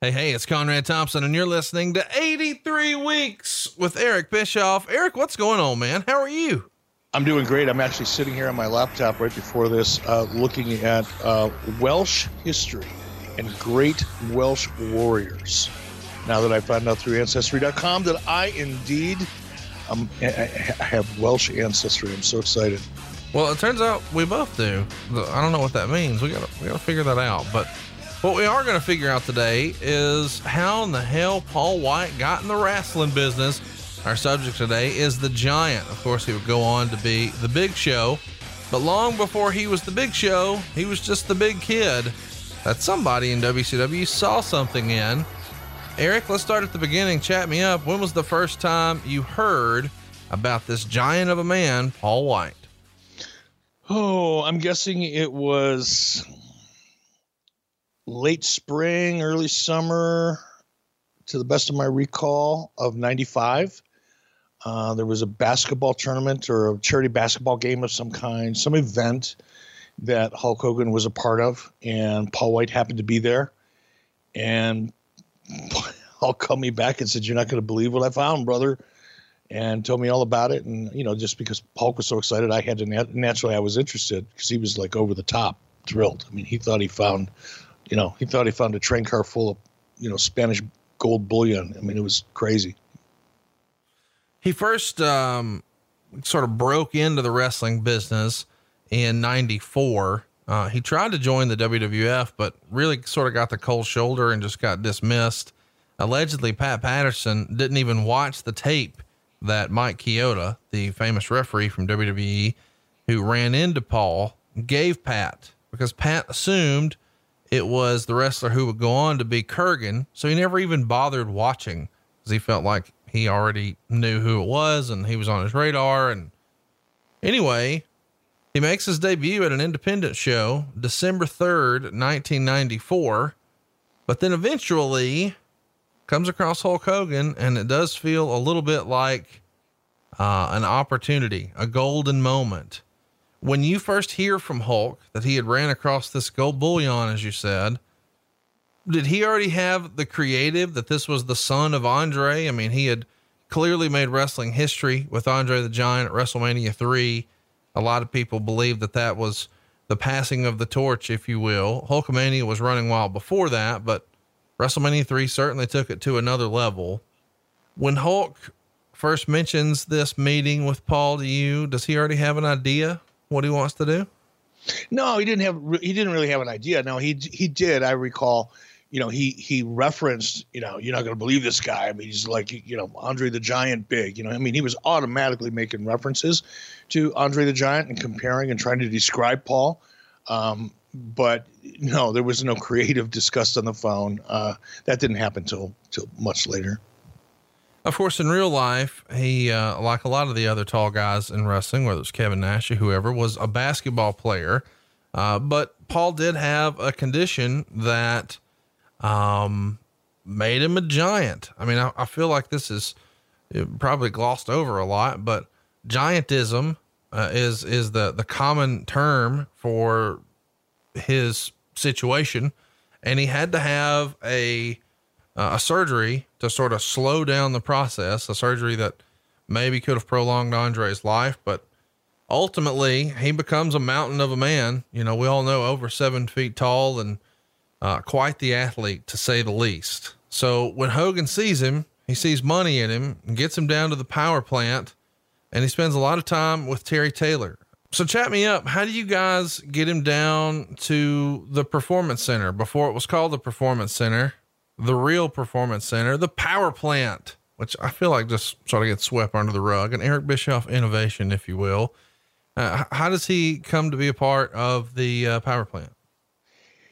Hey, hey, it's Conrad Thompson, and you're listening to 83 Weeks with Eric Bischoff. Eric, what's going on, man? How are you? I'm doing great. I'm actually sitting here on my laptop right before this, uh, looking at uh, Welsh history and great Welsh warriors. Now that I found out through Ancestry.com that I indeed um, I have Welsh ancestry, I'm so excited. Well, it turns out we both do. I don't know what that means. We gotta we gotta figure that out. But what we are gonna figure out today is how in the hell Paul White got in the wrestling business. Our subject today is the Giant. Of course, he would go on to be the Big Show, but long before he was the Big Show, he was just the big kid that somebody in WCW saw something in. Eric, let's start at the beginning. Chat me up. When was the first time you heard about this giant of a man, Paul White? Oh, I'm guessing it was late spring, early summer, to the best of my recall of 95. Uh, there was a basketball tournament or a charity basketball game of some kind, some event that Hulk Hogan was a part of, and Paul White happened to be there. And Hulk called me back and said, You're not going to believe what I found, brother and told me all about it. And you know, just because Hulk was so excited, I had to nat- naturally I was interested because he was like over the top thrilled. I mean, he thought he found, you know, he thought he found a train car full of, you know, Spanish gold bullion. I mean, it was crazy. He first um, sort of broke into the wrestling business in 94. Uh, he tried to join the WWF, but really sort of got the cold shoulder and just got dismissed. Allegedly, Pat Patterson didn't even watch the tape that Mike Chioda, the famous referee from WWE, who ran into Paul, gave Pat because Pat assumed it was the wrestler who would go on to be Kurgan. So he never even bothered watching because he felt like he already knew who it was and he was on his radar. And anyway, he makes his debut at an independent show December 3rd, 1994. But then eventually comes across Hulk Hogan, and it does feel a little bit like uh, an opportunity, a golden moment. When you first hear from Hulk that he had ran across this gold bullion, as you said, did he already have the creative that this was the son of Andre? I mean, he had clearly made wrestling history with Andre the Giant at WrestleMania 3. A lot of people believe that that was the passing of the torch, if you will. Hulkamania was running wild before that, but WrestleMania 3 certainly took it to another level. When Hulk first mentions this meeting with Paul to you, does he already have an idea what he wants to do? No, he didn't have. He didn't really have an idea. No, he he did. I recall. You know, he he referenced. You know, you're not going to believe this guy. I mean, he's like you know Andre the Giant, big. You know, I mean, he was automatically making references to Andre the Giant and comparing and trying to describe Paul. Um, but no, there was no creative discussed on the phone. Uh, that didn't happen till till much later. Of course, in real life, he, uh, like a lot of the other tall guys in wrestling, whether it's Kevin Nash or whoever, was a basketball player. Uh, but Paul did have a condition that um, made him a giant. I mean, I, I feel like this is probably glossed over a lot, but giantism uh, is is the the common term for his situation, and he had to have a uh, a surgery to sort of slow down the process, a surgery that maybe could have prolonged Andre's life, but ultimately he becomes a mountain of a man. You know, we all know over seven feet tall and uh, quite the athlete to say the least. So when Hogan sees him, he sees money in him and gets him down to the power plant and he spends a lot of time with Terry Taylor. So chat me up. How do you guys get him down to the performance center before it was called the performance center, the real performance center, the power plant, which I feel like just sort of gets swept under the rug, an Eric Bischoff innovation, if you will. Uh, how does he come to be a part of the uh, power plant?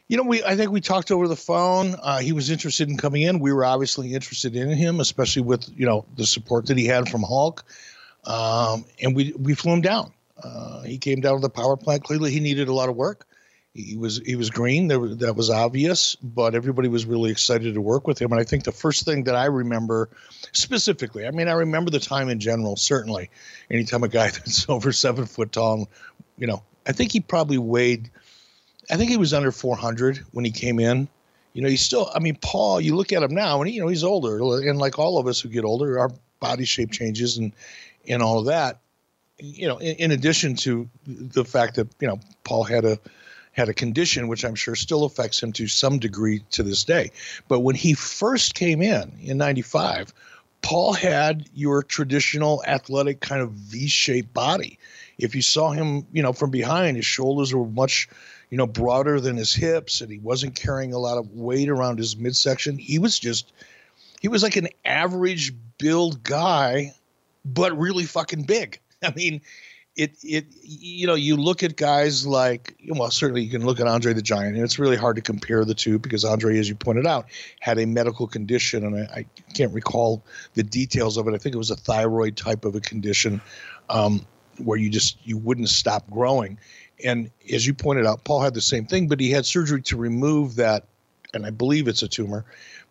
You know, we I think we talked over the phone. Uh, he was interested in coming in. We were obviously interested in him, especially with you know the support that he had from Hulk. Um, and we we flew him down. Uh, he came down to the power plant. Clearly, he needed a lot of work. He was he was green. There, that was obvious, but everybody was really excited to work with him. And I think the first thing that I remember specifically, I mean, I remember the time in general. Certainly, anytime a guy that's over seven foot tall, you know, I think he probably weighed I think he was under 400 when he came in. You know, he's still, I mean, Paul, you look at him now and, you know, he's older. And like all of us who get older, our body shape changes and, and all of that. You know, in, in addition to the fact that, you know, Paul had a, had a condition which I'm sure still affects him to some degree to this day. But when he first came in in 95, Paul had your traditional athletic kind of V-shaped body. If you saw him, you know, from behind, his shoulders were much you know, broader than his hips, and he wasn't carrying a lot of weight around his midsection. He was just, he was like an average build guy, but really fucking big. I mean, it, it, you know, you look at guys like, well, certainly you can look at Andre the Giant, and it's really hard to compare the two because Andre, as you pointed out, had a medical condition, and I, I can't recall the details of it. I think it was a thyroid type of a condition um, where you just you wouldn't stop growing and as you pointed out, Paul had the same thing, but he had surgery to remove that, and I believe it's a tumor,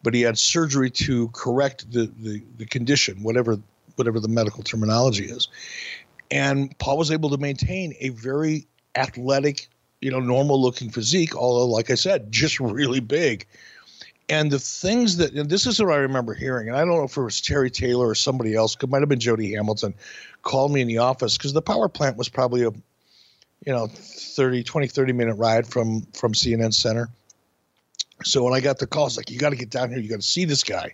but he had surgery to correct the the, the condition, whatever whatever the medical terminology is. And Paul was able to maintain a very athletic, you know, normal looking physique, although, like I said, just really big. And the things that, and this is what I remember hearing, and I don't know if it was Terry Taylor or somebody else, it might have been Jody Hamilton, called me in the office because the power plant was probably a, you know 30 20 30 minute ride from from cnn center. So when i got the call it's like you got to get down here. You got to see this guy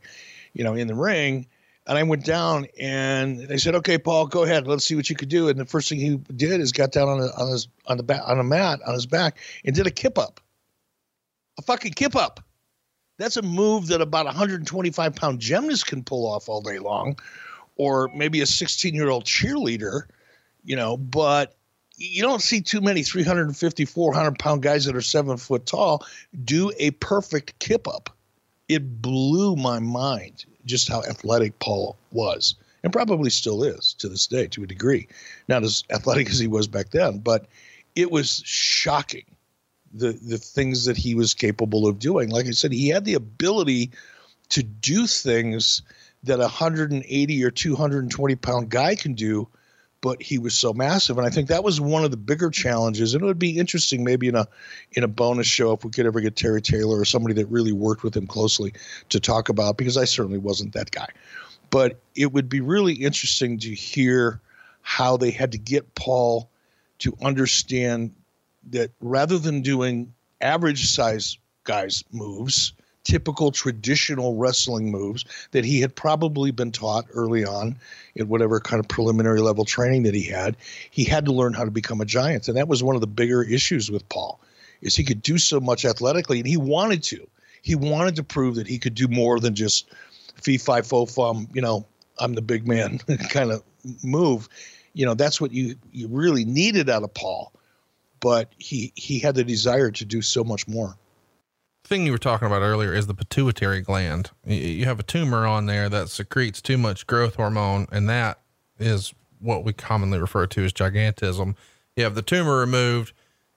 you know in the ring and i went down and they said okay paul go ahead. Let's see what you could do. And the first thing he did is got down on, on his on the back on a mat on his back and did a kip up. A fucking kip up. That's a move that about 125 pound gymnast can pull off all day long or maybe a 16 year old cheerleader you know but you don't see too many 350, 400 pound guys that are seven foot tall do a perfect kip up. It blew my mind just how athletic Paul was and probably still is to this day to a degree. Not as athletic as he was back then, but it was shocking the the things that he was capable of doing. Like I said, he had the ability to do things that a 180 or 220 pound guy can do but he was so massive. And i think that was one of the bigger challenges. And it would be interesting maybe in a in a bonus show if we could ever get terry taylor or somebody that really worked with him closely to talk about because i certainly wasn't that guy. But it would be really interesting to hear how they had to get paul to understand that rather than doing average size guys moves typical traditional wrestling moves that he had probably been taught early on in whatever kind of preliminary level training that he had. He had to learn how to become a giant. And that was one of the bigger issues with paul is he could do so much athletically and he wanted to. He wanted to prove that he could do more than just fee fi fo fum you know i'm the big man kind of move. You know that's what you you really needed out of paul. But he he had the desire to do so much more thing you were talking about earlier is the pituitary gland. You have a tumor on there that secretes too much growth hormone, and that is what we commonly refer to as gigantism. You have the tumor removed,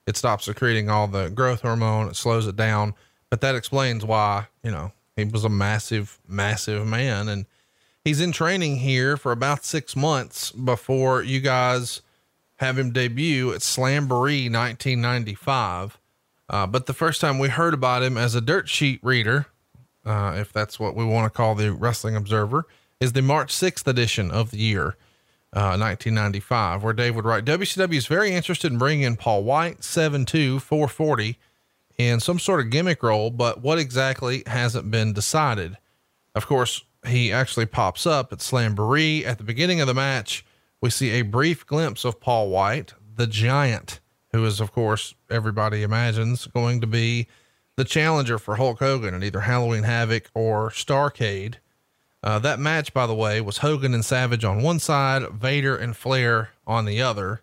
it stops secreting all the growth hormone, it slows it down. But that explains why, you know, he was a massive, massive man. And he's in training here for about six months before you guys have him debut at Slamboree 1995. Uh, but the first time we heard about him as a dirt sheet reader, uh, if that's what we want to call the Wrestling Observer, is the March 6th edition of the year, uh, 1995, where Dave would write WCW is very interested in bringing in Paul White, 7'2, 440, in some sort of gimmick role, but what exactly hasn't been decided. Of course, he actually pops up at Slamboree at the beginning of the match. We see a brief glimpse of Paul White, the giant who is, of course, everybody imagines going to be the challenger for Hulk Hogan in either Halloween Havoc or Starcade. Uh, that match, by the way, was Hogan and Savage on one side, Vader and Flair on the other.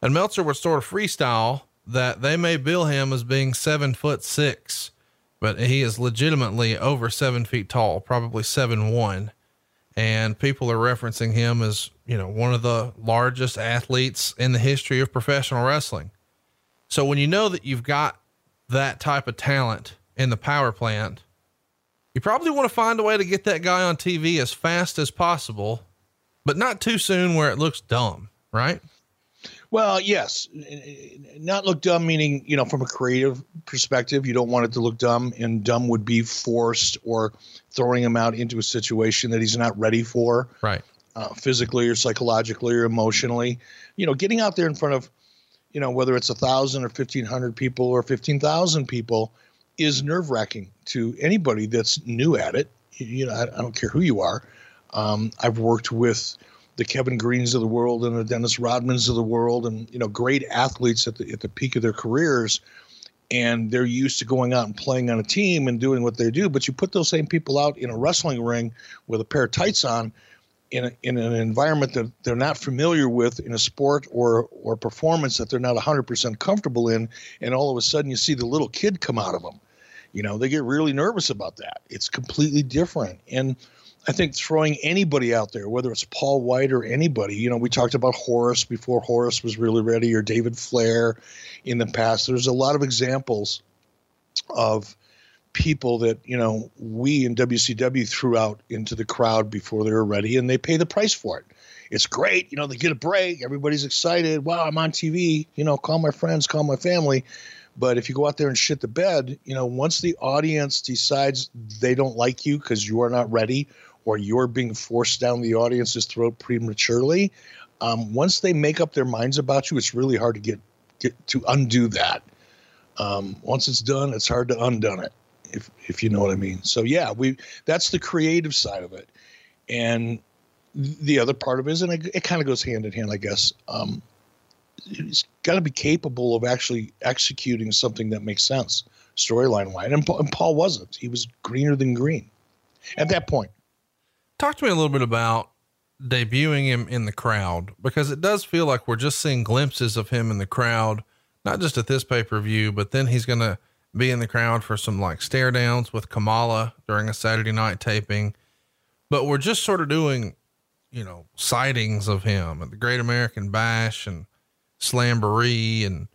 And Meltzer would sort of freestyle that they may bill him as being seven foot six, but he is legitimately over seven feet tall, probably seven one. And people are referencing him as, you know, one of the largest athletes in the history of professional wrestling. So when you know that you've got that type of talent in the power plant, you probably want to find a way to get that guy on TV as fast as possible, but not too soon where it looks dumb, right? Well, yes, not look dumb, meaning, you know, from a creative perspective, you don't want it to look dumb, and dumb would be forced or throwing him out into a situation that he's not ready for, right? Uh, physically or psychologically or emotionally. You know, getting out there in front of, you know, whether it's a thousand or 1500 people or 15,000 people is nerve wracking to anybody that's new at it. You know, I, I don't care who you are. Um, I've worked with, the Kevin Greenes of the world and the Dennis Rodmans of the world, and you know, great athletes at the at the peak of their careers, and they're used to going out and playing on a team and doing what they do. But you put those same people out in a wrestling ring with a pair of tights on, in a, in an environment that they're not familiar with, in a sport or or performance that they're not 100% comfortable in, and all of a sudden you see the little kid come out of them. You know, they get really nervous about that. It's completely different, and I think throwing anybody out there, whether it's Paul White or anybody, you know, we talked about Horace before Horace was really ready, or David Flair in the past. There's a lot of examples of people that you know we in WCW threw out into the crowd before they were ready, and they pay the price for it. It's great, you know. They get a break, everybody's excited. Wow, I'm on TV. You know, call my friends, call my family. But if you go out there and shit the bed, you know, once the audience decides they don't like you because you are not ready or you're being forced down the audience's throat prematurely, um, once they make up their minds about you, it's really hard to get, get to undo that. Um, once it's done, it's hard to undo it, if if you know what I mean. So yeah, we that's the creative side of it, and the other part of it is, and it, it kind of goes hand in hand, I guess. Um, he's got to be capable of actually executing something that makes sense storyline wise, and, and Paul wasn't. He was greener than green at that point. Talk to me a little bit about debuting him in the crowd because it does feel like we're just seeing glimpses of him in the crowd, not just at this pay per view, but then he's going to be in the crowd for some like stare downs with Kamala during a Saturday night taping. But we're just sort of doing, you know, sightings of him at the Great American Bash and Slamboree. And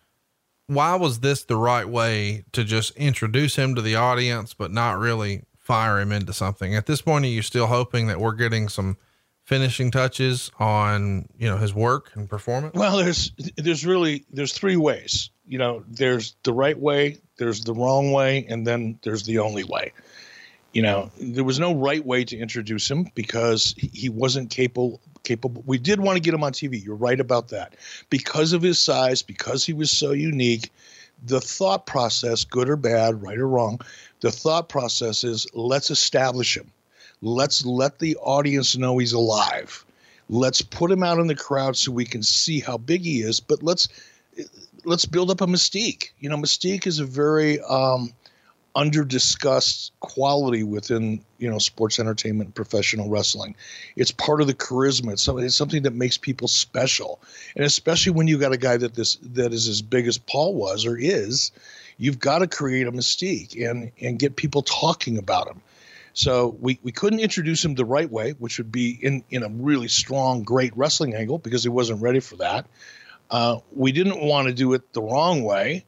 why was this the right way to just introduce him to the audience, but not really fire him into something. At this point, are you still hoping that we're getting some finishing touches on you know his work and performance? Well, there's there's really there's three ways. You know, there's the right way, there's the wrong way, and then there's the only way. You know, there was no right way to introduce him because he wasn't capable capable. We did want to get him on TV. You're right about that. Because of his size, because he was so unique, the thought process, good or bad, right or wrong, the thought process is let's establish him. Let's let the audience know he's alive. Let's put him out in the crowd so we can see how big he is. But let's let's build up a mystique. You know, mystique is a very um, under discussed quality within you know sports entertainment professional wrestling. It's part of the charisma. It's something, it's something that makes people special. And especially when you got a guy that this that is as big as paul was or is you've got to create a mystique and and get people talking about him. So we, we couldn't introduce him the right way which would be in in a really strong great wrestling angle because he wasn't ready for that uh, we didn't want to do it the wrong way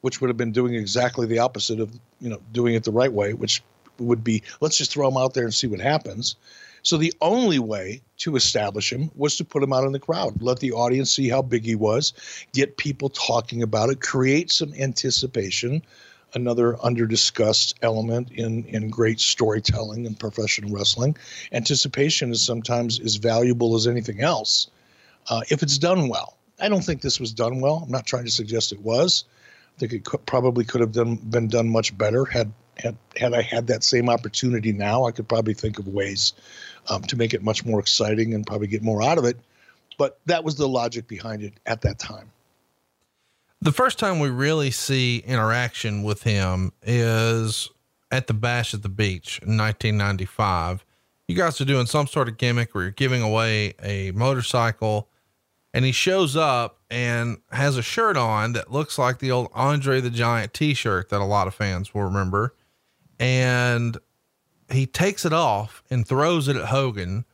which would have been doing exactly the opposite of you know doing it the right way, which would be let's just throw him out there and see what happens. So the only way to establish him was to put him out in the crowd, let the audience see how big he was, get people talking about it, create some anticipation. Another under discussed element in in great storytelling and professional wrestling. Anticipation is sometimes as valuable as anything else uh, if it's done well. I don't think this was done well. I'm not trying to suggest it was I think it could, probably could have done, been done much better had had had I had that same opportunity now. I could probably think of ways um, to make it much more exciting and probably get more out of it. But that was the logic behind it at that time. The first time we really see interaction with him is at the Bash at the Beach in 1995. You guys are doing some sort of gimmick where you're giving away a motorcycle and he shows up and has a shirt on that looks like the old Andre the Giant t-shirt that a lot of fans will remember. And he takes it off and throws it at Hogan,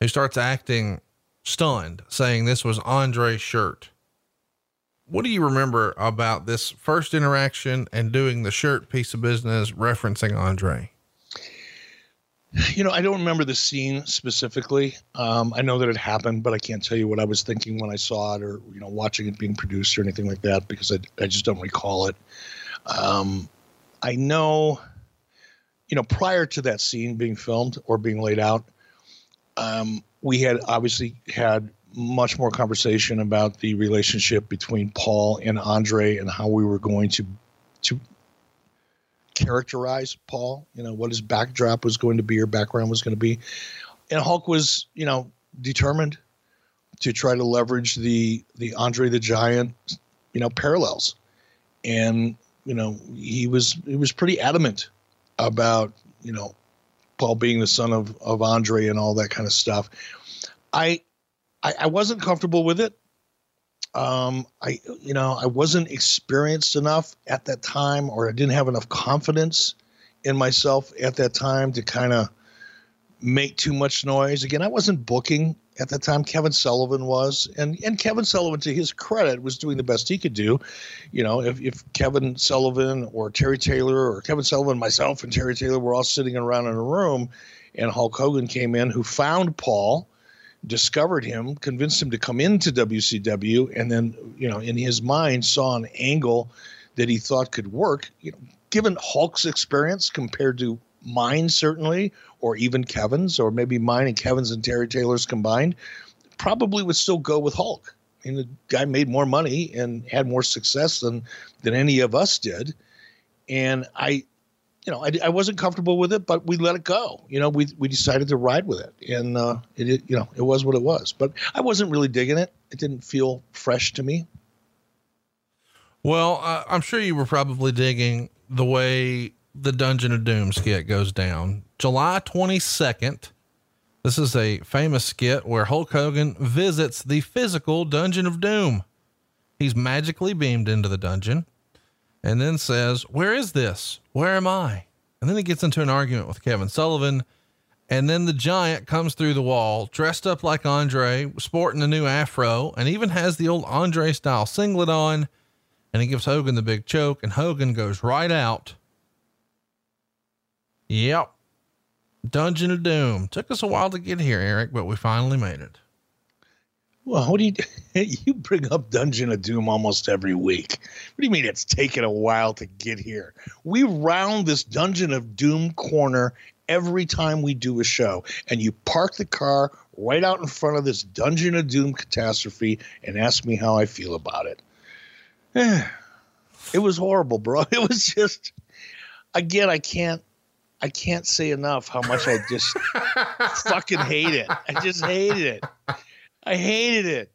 who starts acting stunned, saying this was Andre's shirt. What do you remember about this first interaction and doing the shirt piece of business referencing Andre? You know, I don't remember the scene specifically. Um, I know that it happened, but I can't tell you what I was thinking when I saw it or, you know, watching it being produced or anything like that because I, I just don't recall it. Um, I know, you know, prior to that scene being filmed or being laid out, um, we had obviously had much more conversation about the relationship between Paul and Andre and how we were going to to characterize Paul, you know, what his backdrop was going to be or background was going to be. And Hulk was, you know, determined to try to leverage the the Andre the Giant, you know, parallels. And, you know, he was he was pretty adamant about, you know, Paul being the son of of Andre and all that kind of stuff. I I, I wasn't comfortable with it um, I you know I wasn't experienced enough at that time, or I didn't have enough confidence in myself at that time to kind of make too much noise. Again, I wasn't booking at that time. Kevin Sullivan was, and and Kevin Sullivan, to his credit, was doing the best he could do. You know, if if Kevin Sullivan or Terry Taylor or Kevin Sullivan, myself and Terry Taylor were all sitting around in a room, and Hulk Hogan came in, who found Paul discovered him, convinced him to come into WCW, and then, you know, in his mind saw an angle that he thought could work. You know, given Hulk's experience compared to mine, certainly, or even Kevin's, or maybe mine and Kevin's and Terry Taylor's combined, probably would still go with Hulk. I mean, the guy made more money and had more success than than any of us did. And I, you know, I, I wasn't comfortable with it, but we let it go. You know, we we decided to ride with it, and uh, it, you know it was what it was. But I wasn't really digging it. It didn't feel fresh to me. Well, uh, I'm sure you were probably digging the way the Dungeon of Doom skit goes down. July 22nd. This is a famous skit where Hulk Hogan visits the physical Dungeon of Doom. He's magically beamed into the dungeon and then says, Where is this? Where am I? And then he gets into an argument with Kevin Sullivan. And then the giant comes through the wall, dressed up like Andre, sporting a new afro, and even has the old Andre style singlet on. And he gives Hogan the big choke, and Hogan goes right out. Yep. Dungeon of Doom. Took us a while to get here, Eric, but we finally made it. Well, what do you you bring up Dungeon of Doom almost every week? What do you mean it's taken a while to get here? We round this Dungeon of Doom corner every time we do a show, and you park the car right out in front of this Dungeon of Doom catastrophe and ask me how I feel about it. it was horrible, bro. It was just again, I can't I can't say enough how much I just fucking hate it. I just hated it. I hated it.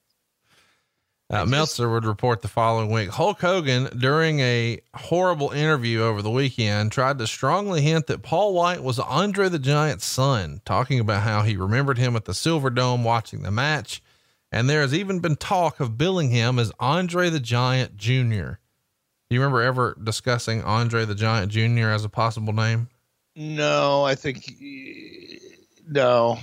Uh, Meltzer would report the following week Hulk Hogan, during a horrible interview over the weekend, tried to strongly hint that Paul White was Andre the Giant's son, talking about how he remembered him at the Silver Dome watching the match. And there has even been talk of billing him as Andre the Giant Jr. Do you remember ever discussing Andre the Giant Jr. as a possible name? No, I think, no.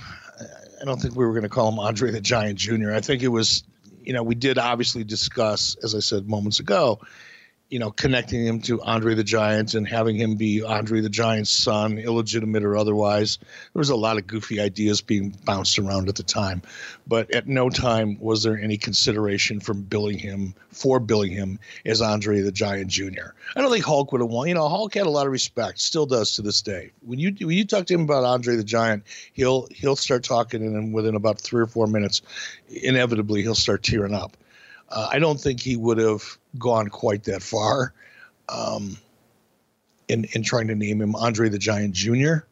I don't think we were going to call him Andre the Giant Jr. I think it was, you know, we did obviously discuss, as I said moments ago, you know, connecting him to Andre the Giant and having him be Andre the Giant's son, illegitimate or otherwise. There was a lot of goofy ideas being bounced around at the time, but at no time was there any consideration from billing him for billing him as Andre the Giant Jr. I don't think Hulk would have won. You know, Hulk had a lot of respect, still does to this day. When you when you talk to him about Andre the Giant, he'll he'll start talking, and within about three or four minutes, inevitably he'll start tearing up. Uh, I don't think he would have gone quite that far um, in in trying to name him Andre the Giant Jr.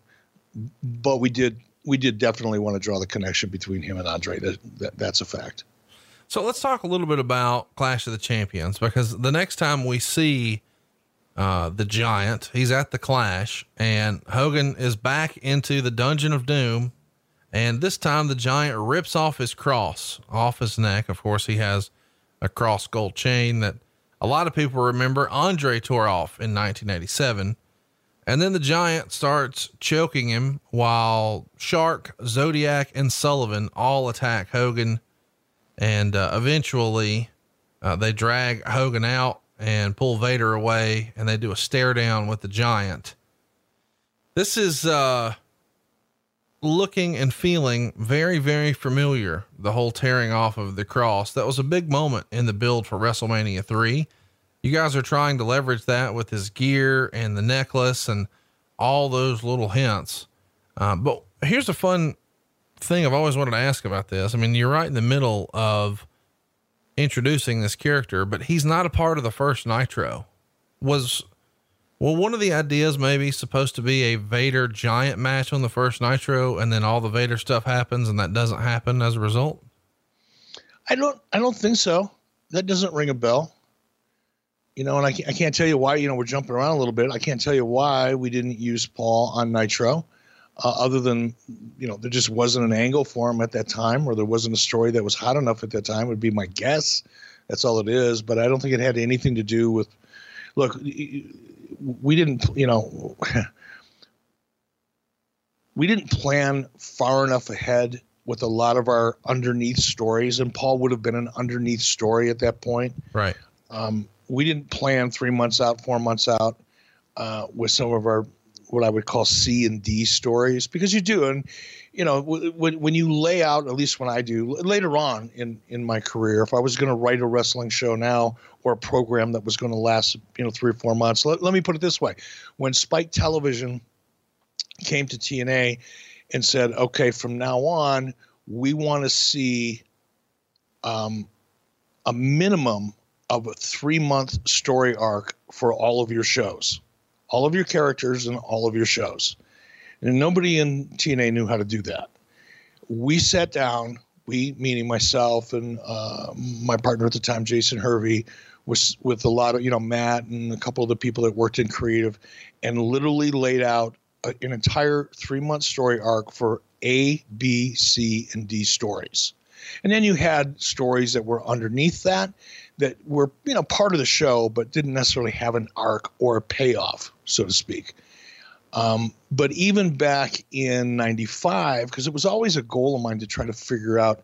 But we did we did definitely want to draw the connection between him and Andre. That, that that's a fact. So let's talk a little bit about Clash of the Champions because the next time we see uh, the Giant, he's at the Clash, and Hogan is back into the Dungeon of Doom, And this time the giant rips off his cross off his neck. Of course, he has a cross gold chain that a lot of people remember Andre tore off in 1987. And then the giant starts choking him while Shark, Zodiac, and Sullivan all attack Hogan. And uh, eventually uh, they drag Hogan out and pull Vader away and they do a stare down with the giant. This is uh, looking and feeling very, very familiar. The whole tearing off of the cross. That was a big moment in the build for WrestleMania 3 you guys are trying to leverage that with his gear and the necklace and all those little hints. Uh, but here's a fun thing I've always wanted to ask about this. I mean, you're right in the middle of introducing this character, but he's not a part of the first Nitro. Was well, one of the ideas maybe supposed to be a Vader giant match on the first Nitro, and then all the Vader stuff happens, and that doesn't happen as a result. I don't. I don't think so. That doesn't ring a bell you know, and I can't, I can't tell you why, you know, we're jumping around a little bit. I can't tell you why we didn't use Paul on Nitro, uh, other than, you know, there just wasn't an angle for him at that time, or there wasn't a story that was hot enough at that time, would be my guess. That's all it is. But I don't think it had anything to do with, look, we didn't, you know, we didn't plan far enough ahead with a lot of our underneath stories, and Paul would have been an underneath story at that point. Right. Um, we didn't plan three months out, four months out uh, with some of our what I would call C and D stories because you do, and you know when when you lay out, at least when I do later on in in my career, if I was going to write a wrestling show now or a program that was going to last you know three or four months, let, let me put it this way: when Spike Television came to TNA and said, okay, from now on, we want to see um, a minimum of a three month story arc for all of your shows, all of your characters and all of your shows. And nobody in TNA knew how to do that. We sat down, we, meaning myself and uh, my partner at the time, Jason Hervey, was with a lot of, you know, Matt and a couple of the people that worked in creative and literally laid out a, an entire three month story arc for A, B, C, and D stories. And then you had stories that were underneath that that were you know part of the show but didn't necessarily have an arc or a payoff so to speak um, but even back in 95 because it was always a goal of mine to try to figure out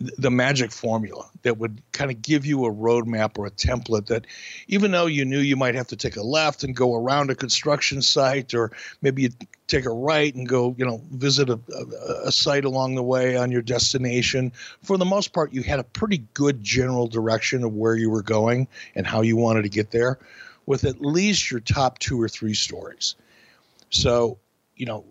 the magic formula that would kind of give you a roadmap or a template that even though you knew you might have to take a left and go around a construction site or maybe you take a right and go you know visit a, a, a, site along the way on your destination for the most part you had a pretty good general direction of where you were going and how you wanted to get there with at least your top two or three stories. So you know,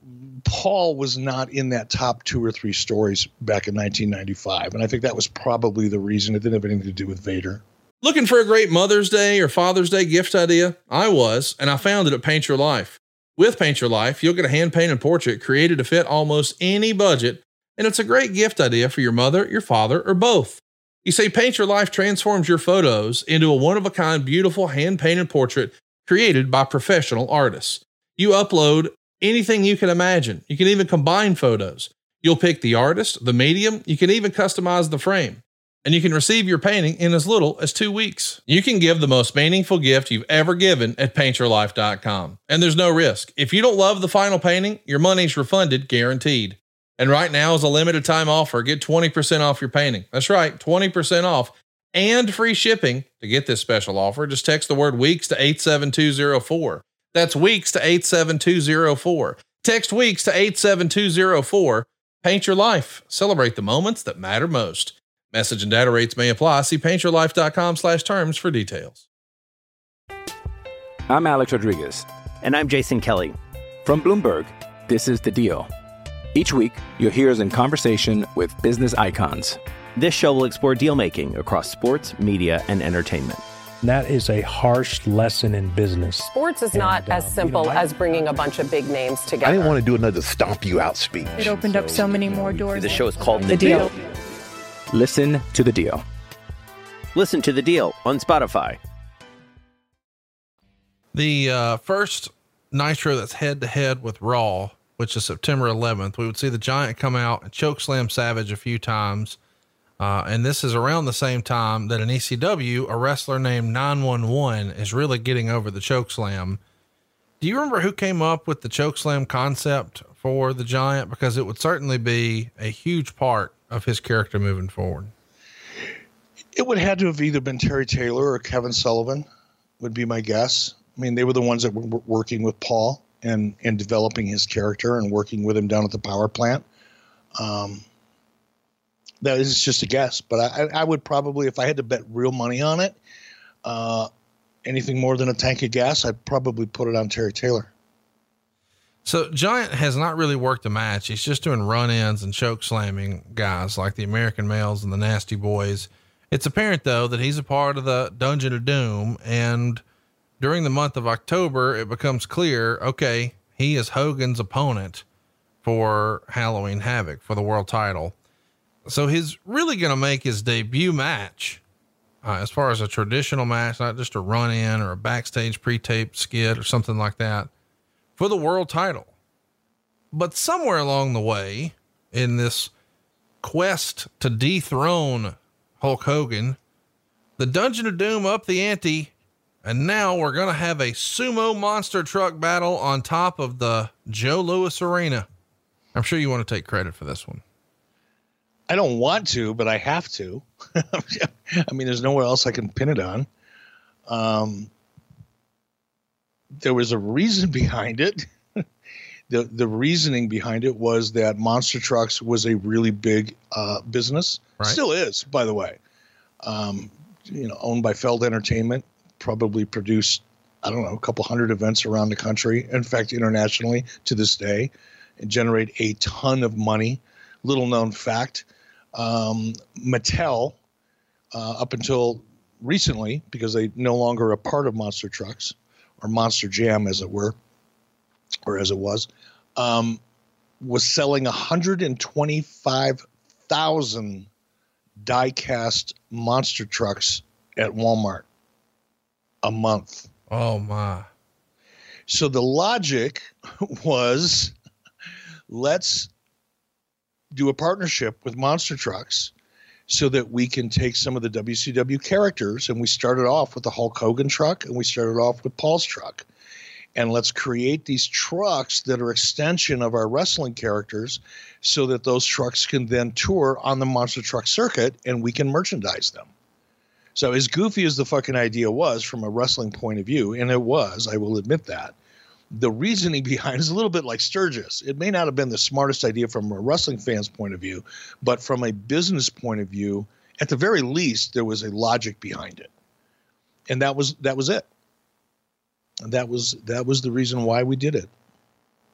Paul was not in that top two or three stories back in 1995. And I think that was probably the reason it didn't have anything to do with Vader. Looking for a great Mother's Day or Father's Day gift idea? I was, and I found it at Paint Your Life. With Paint Your Life, you'll get a hand painted portrait created to fit almost any budget, and it's a great gift idea for your mother, your father, or both. You see, Paint Your Life transforms your photos into a one of a kind, beautiful hand painted portrait created by professional artists. You upload anything you can imagine. You can even combine photos. You'll pick the artist, the medium, you can even customize the frame. And you can receive your painting in as little as two weeks. You can give the most meaningful gift you've ever given at paintyourlife.com. And there's no risk. If you don't love the final painting, your money's refunded guaranteed. And right now is a limited time offer. Get 20% off your painting. That's right, 20% off and free shipping. To get this special offer, just text the word weeks to 87204. That's weeks to 87204. Text weeks to 87204. Paint your life. Celebrate the moments that matter most. Message and data rates may apply. See paintyourlife.com slash terms for details. I'm Alex Rodriguez. And I'm Jason Kelly. From Bloomberg, this is The Deal. Each week, you'll hear us in conversation with business icons. This show will explore deal making across sports, media, and entertainment that is a harsh lesson in business. Sports is and, not uh, as simple you know, as bringing a bunch of big names together. I didn't want to do another stomp you out speech. It opened so, up so many more doors. The show is called The, the deal. deal. Listen to the deal. Listen to the deal on Spotify. The uh, first Nitro that's head to head with Raw which is September 11th, we would see the Giant come out and choke slam Savage a few times. Uh, and this is around the same time that in ECW, a wrestler named 911 is really getting over the chokeslam. Do you remember who came up with the chokeslam concept for the Giant? Because it would certainly be a huge part of his character moving forward. It would have to have either been Terry Taylor or Kevin Sullivan, would be my guess. I mean, they were the ones that were working with Paul and and developing his character and working with him down at the power plant. Um, that is just a guess, but I, I would probably, if I had to bet real money on it, uh, anything more than a tank of gas, I'd probably put it on Terry Taylor. So Giant has not really worked a match. He's just doing run ins and choke slamming guys like the American males and the nasty boys. It's apparent though that he's a part of the Dungeon of Doom. And during the month of October, it becomes clear, okay, he is Hogan's opponent for Halloween Havoc for the world title. So he's really going to make his debut match uh, as far as a traditional match, not just a run in or a backstage pre taped skit or something like that for the world title. But somewhere along the way in this quest to dethrone Hulk Hogan, the Dungeon of Doom up the ante. And now we're going to have a sumo monster truck battle on top of the Joe Louis Arena. I'm sure you want to take credit for this one. I don't want to, but I have to. I mean, there's nowhere else I can pin it on. Um, there was a reason behind it. the The reasoning behind it was that monster trucks was a really big uh, business. Right. Still is, by the way. Um, you know, owned by Feld Entertainment, probably produced I don't know a couple hundred events around the country. In fact, internationally to this day, and generate a ton of money. Little known fact um, Mattel, uh, up until recently, because they no longer a part of Monster Trucks or Monster Jam, as it were, or as it was, um, was selling 125,000 die-cast monster trucks at Walmart a month. Oh my! So the logic was, let's do a partnership with Monster Trucks so that we can take some of the WCW characters. And we started off with the Hulk Hogan truck and we started off with Paul's truck. And let's create these trucks that are extension of our wrestling characters so that those trucks can then tour on the monster truck circuit and we can merchandise them. So as goofy as the fucking idea was from a wrestling point of view, and it was, I will admit that, the reasoning behind is a little bit like Sturgis. It may not have been the smartest idea from a wrestling fan's point of view, but from a business point of view, at the very least, there was a logic behind it, and that was that was it. And that was that was the reason why we did it.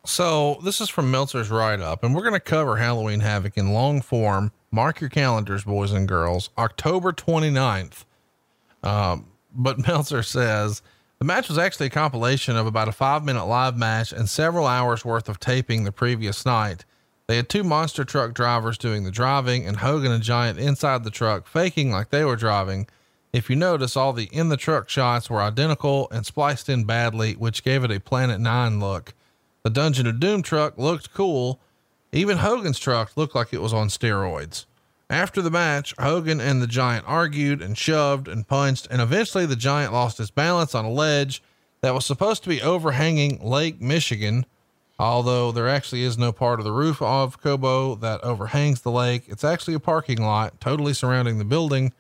So this is from Meltzer's write up, and we're going to cover Halloween Havoc in long form. Mark your calendars, boys and girls, October 29th. Um, but Meltzer says the match was actually a compilation of about a five minute live match and several hours worth of taping the previous night. They had two monster truck drivers doing the driving and Hogan and Giant inside the truck faking like they were driving. If you notice, all the in the truck shots were identical and spliced in badly, which gave it a Planet Nine look. The Dungeon of Doom truck looked cool. Even Hogan's truck looked like it was on steroids. After the match, Hogan and the Giant argued and shoved and punched, and eventually the Giant lost his balance on a ledge that was supposed to be overhanging Lake Michigan. Although there actually is no part of the roof of Cobo that overhangs the lake, it's actually a parking lot totally surrounding the building.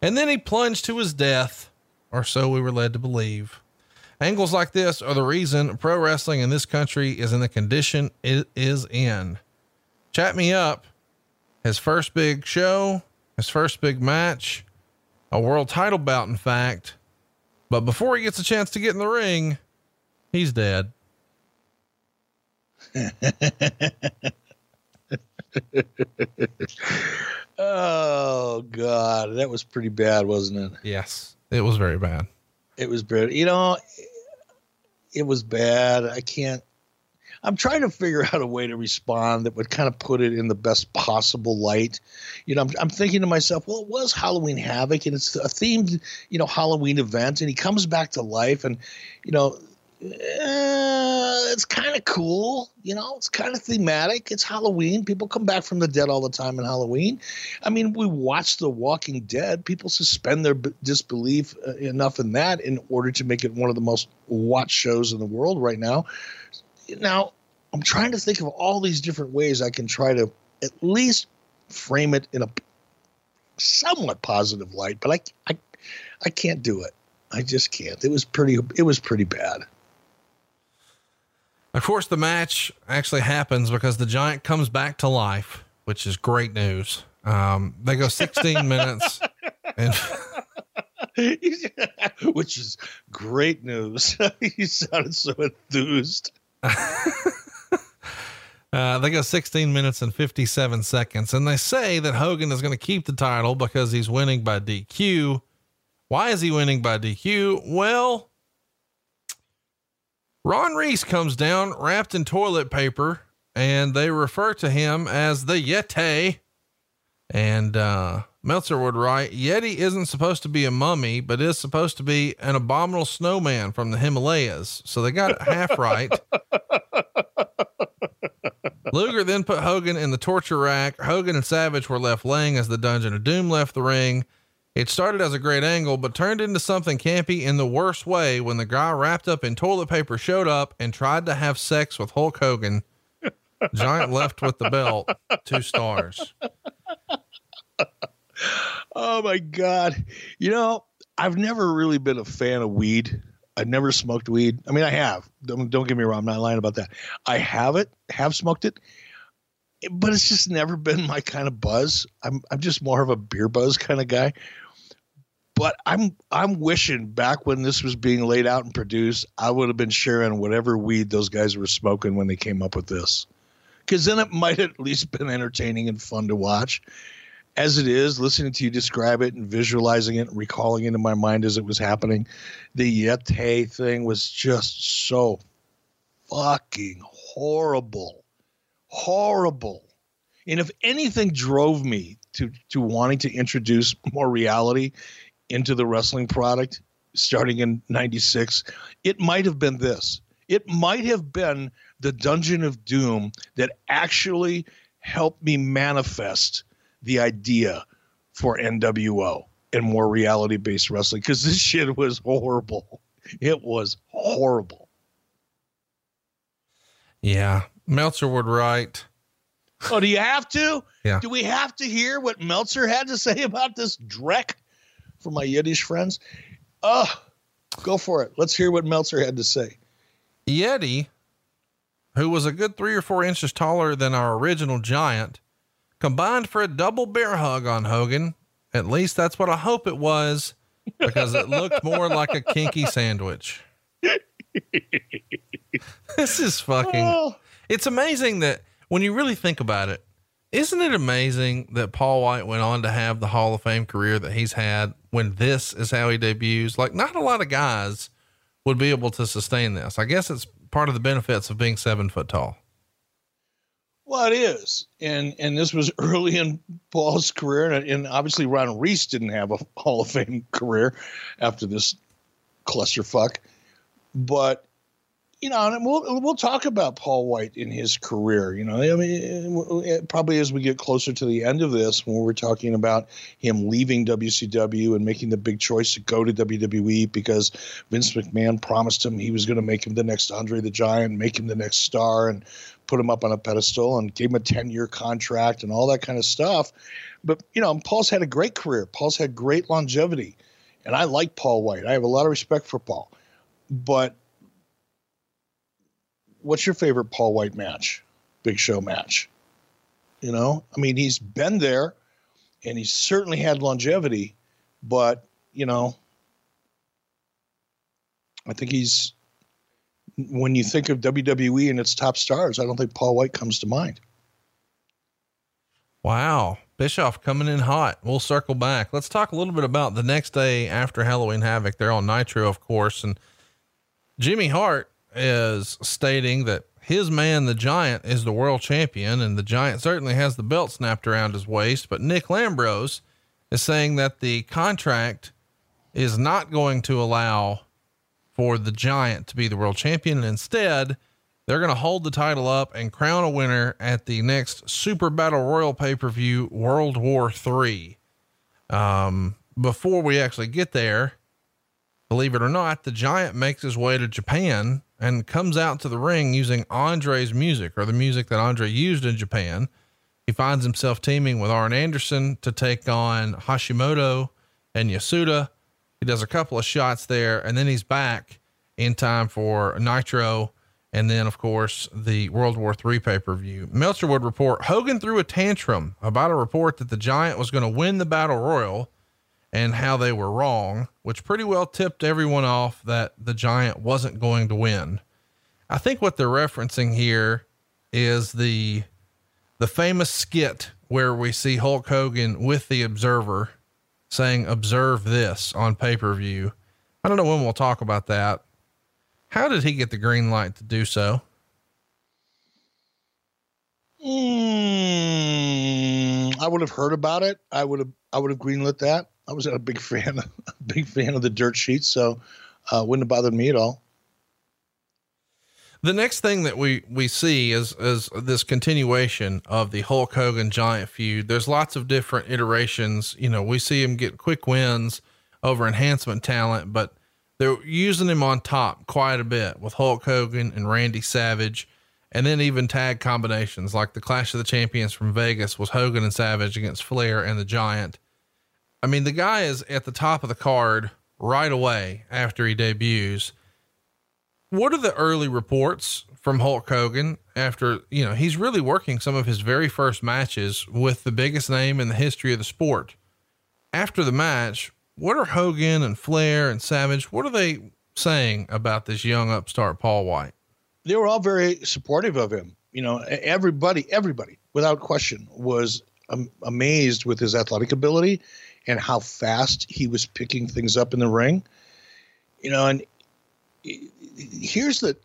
And then he plunged to his death, or so we were led to believe. Angles like this are the reason pro wrestling in this country is in the condition it is in. Chat me up his first big show, his first big match, a world title bout, in fact. But before he gets a chance to get in the ring, he's dead. oh God, that was pretty bad, wasn't it? Yes, it was very bad. It was bad. You know, it was bad. I can't. I'm trying to figure out a way to respond that would kind of put it in the best possible light. You know, I'm, I'm thinking to myself, well, it was Halloween Havoc and it's a themed, you know, Halloween event and he comes back to life and, you know, uh, it's kind of cool. You know, it's kind of thematic. It's Halloween. People come back from the dead all the time in Halloween. I mean, we watch The Walking Dead. People suspend their b- disbelief uh, enough in that in order to make it one of the most watched shows in the world right now. Now, I'm trying to think of all these different ways I can try to at least frame it in a somewhat positive light, but I, I, I can't do it. I just can't. It was pretty. It was pretty bad. Of course, the match actually happens because the giant comes back to life, which is great news. Um, they go 16 minutes and which is great news. he sounded so enthused. uh, they go 16 minutes and 57 seconds, and they say that Hogan is going to keep the title because he's winning by DQ. Why is he winning by DQ? Well, Ron Reis comes down wrapped in toilet paper, and they refer to him as the Yeti. And uh, Meltzer would write Yeti isn't supposed to be a mummy, but is supposed to be an abominable snowman from the Himalayas. So they got it half right. Luger then put Hogan in the torture rack. Hogan and Savage were left laying as the Dungeon of Doom left the ring. It started as a great angle, but turned into something campy in the worst way when the guy wrapped up in toilet paper showed up and tried to have sex with Hulk Hogan. Giant left with the belt, two stars. Oh my God. You know, I've never really been a fan of weed. I've never smoked weed. I mean, I have. Don't, don't get me wrong. I'm not lying about that. I have it, have smoked it, but it's just never been my kind of buzz. I'm, I'm just more of a beer buzz kind of guy but I'm I'm wishing back when this was being laid out and produced, I would have been sharing whatever weed those guys were smoking when they came up with this, because then it might at least been entertaining and fun to watch. As it is, listening to you describe it and visualizing it and recalling it in my mind as it was happening, the Yeti thing was just so fucking horrible, horrible. And if anything drove me to to wanting to introduce more reality into the wrestling product starting in 96 it might have been this it might have been the dungeon of doom that actually helped me manifest the idea for nwo and more reality based wrestling because this shit was horrible. It was horrible. Yeah. Meltzer would write. Oh do you have to? Yeah. Do we have to hear what meltzer had to say about this dreck for my Yiddish friends. Oh, go for it. Let's hear what Meltzer had to say. Yeti, who was a good three or four inches taller than our original giant, combined for a double bear hug on Hogan. At least that's what I hope it was, because it looked more like a kinky sandwich. this is fucking. Oh. It's amazing that when you really think about it, isn't it amazing that Paul White went on to have the Hall of Fame career that he's had when this is how he debuts? Like, not a lot of guys would be able to sustain this. I guess it's part of the benefits of being seven foot tall. Well, it is, and and this was early in Paul's career, and, and obviously Ron Reis didn't have a Hall of Fame career after this clusterfuck, but you know, and we'll we'll talk about Paul White in his career. You know, I mean, probably as we get closer to the end of this, when we're talking about him leaving WCW and making the big choice to go to WWE because Vince McMahon promised him he was going to make him the next Andre the Giant, make him the next star, and put him up on a pedestal and gave him a ten year contract and all that kind of stuff. But you know, Paul's had a great career. Paul's had great longevity, and I like Paul White. I have a lot of respect for Paul, but what's your favorite Paul White match? Big Show match. You know, I mean, he's been there, and he's certainly had longevity, but you know, I think he's when you think of WWE and its top stars, I don't think Paul White comes to mind. Wow. Bischoff coming in hot. We'll circle back. Let's talk a little bit about the next day after Halloween Havoc. They're on Nitro, of course. And Jimmy Hart is stating that his man, the Giant, is the world champion, and the Giant certainly has the belt snapped around his waist. But Nick Lambros is saying that the contract is not going to allow for the Giant to be the world champion. And instead, they're going to hold the title up and crown a winner at the next Super Battle Royal pay per view, World War III. Um, before we actually get there, believe it or not, the Giant makes his way to Japan and comes out to the ring using Andre's music or the music that Andre used in Japan. He finds himself teaming with Arn Anderson to take on Hashimoto and Yasuda. He does a couple of shots there and then he's back in time for Nitro. And then, of course, the World War III pay per view. Meltzer would report Hogan threw a tantrum about a report that the Giant was going to win the Battle Royal and how they were wrong, which pretty well tipped everyone off that the Giant wasn't going to win. I think what they're referencing here is the the famous skit where we see Hulk Hogan with the Observer saying "Observe this" on pay per view. I don't know when we'll talk about that. How did he get the green light to do so? Mm, I would have heard about it. I would have I would have greenlit that. I was a big fan, a big fan of the dirt sheets, so uh, wouldn't have bothered me at all. The next thing that we we see is is this continuation of the Hulk Hogan Giant feud. There's lots of different iterations. You know, we see him get quick wins over enhancement talent, but they're using him on top quite a bit with Hulk Hogan and Randy Savage, and then even tag combinations like the Clash of the Champions from Vegas was Hogan and Savage against Flair and the Giant. I mean, the guy is at the top of the card right away after he debuts. What are the early reports from Hulk Hogan after, you know, he's really working some of his very first matches with the biggest name in the history of the sport. After the match, what are Hogan and Flair and Savage, what are they saying about this young upstart Paul White? They were all very supportive of him. You know, everybody, everybody, without question, was amazed with his athletic ability and how fast he was picking things up in the ring. You know, and here's the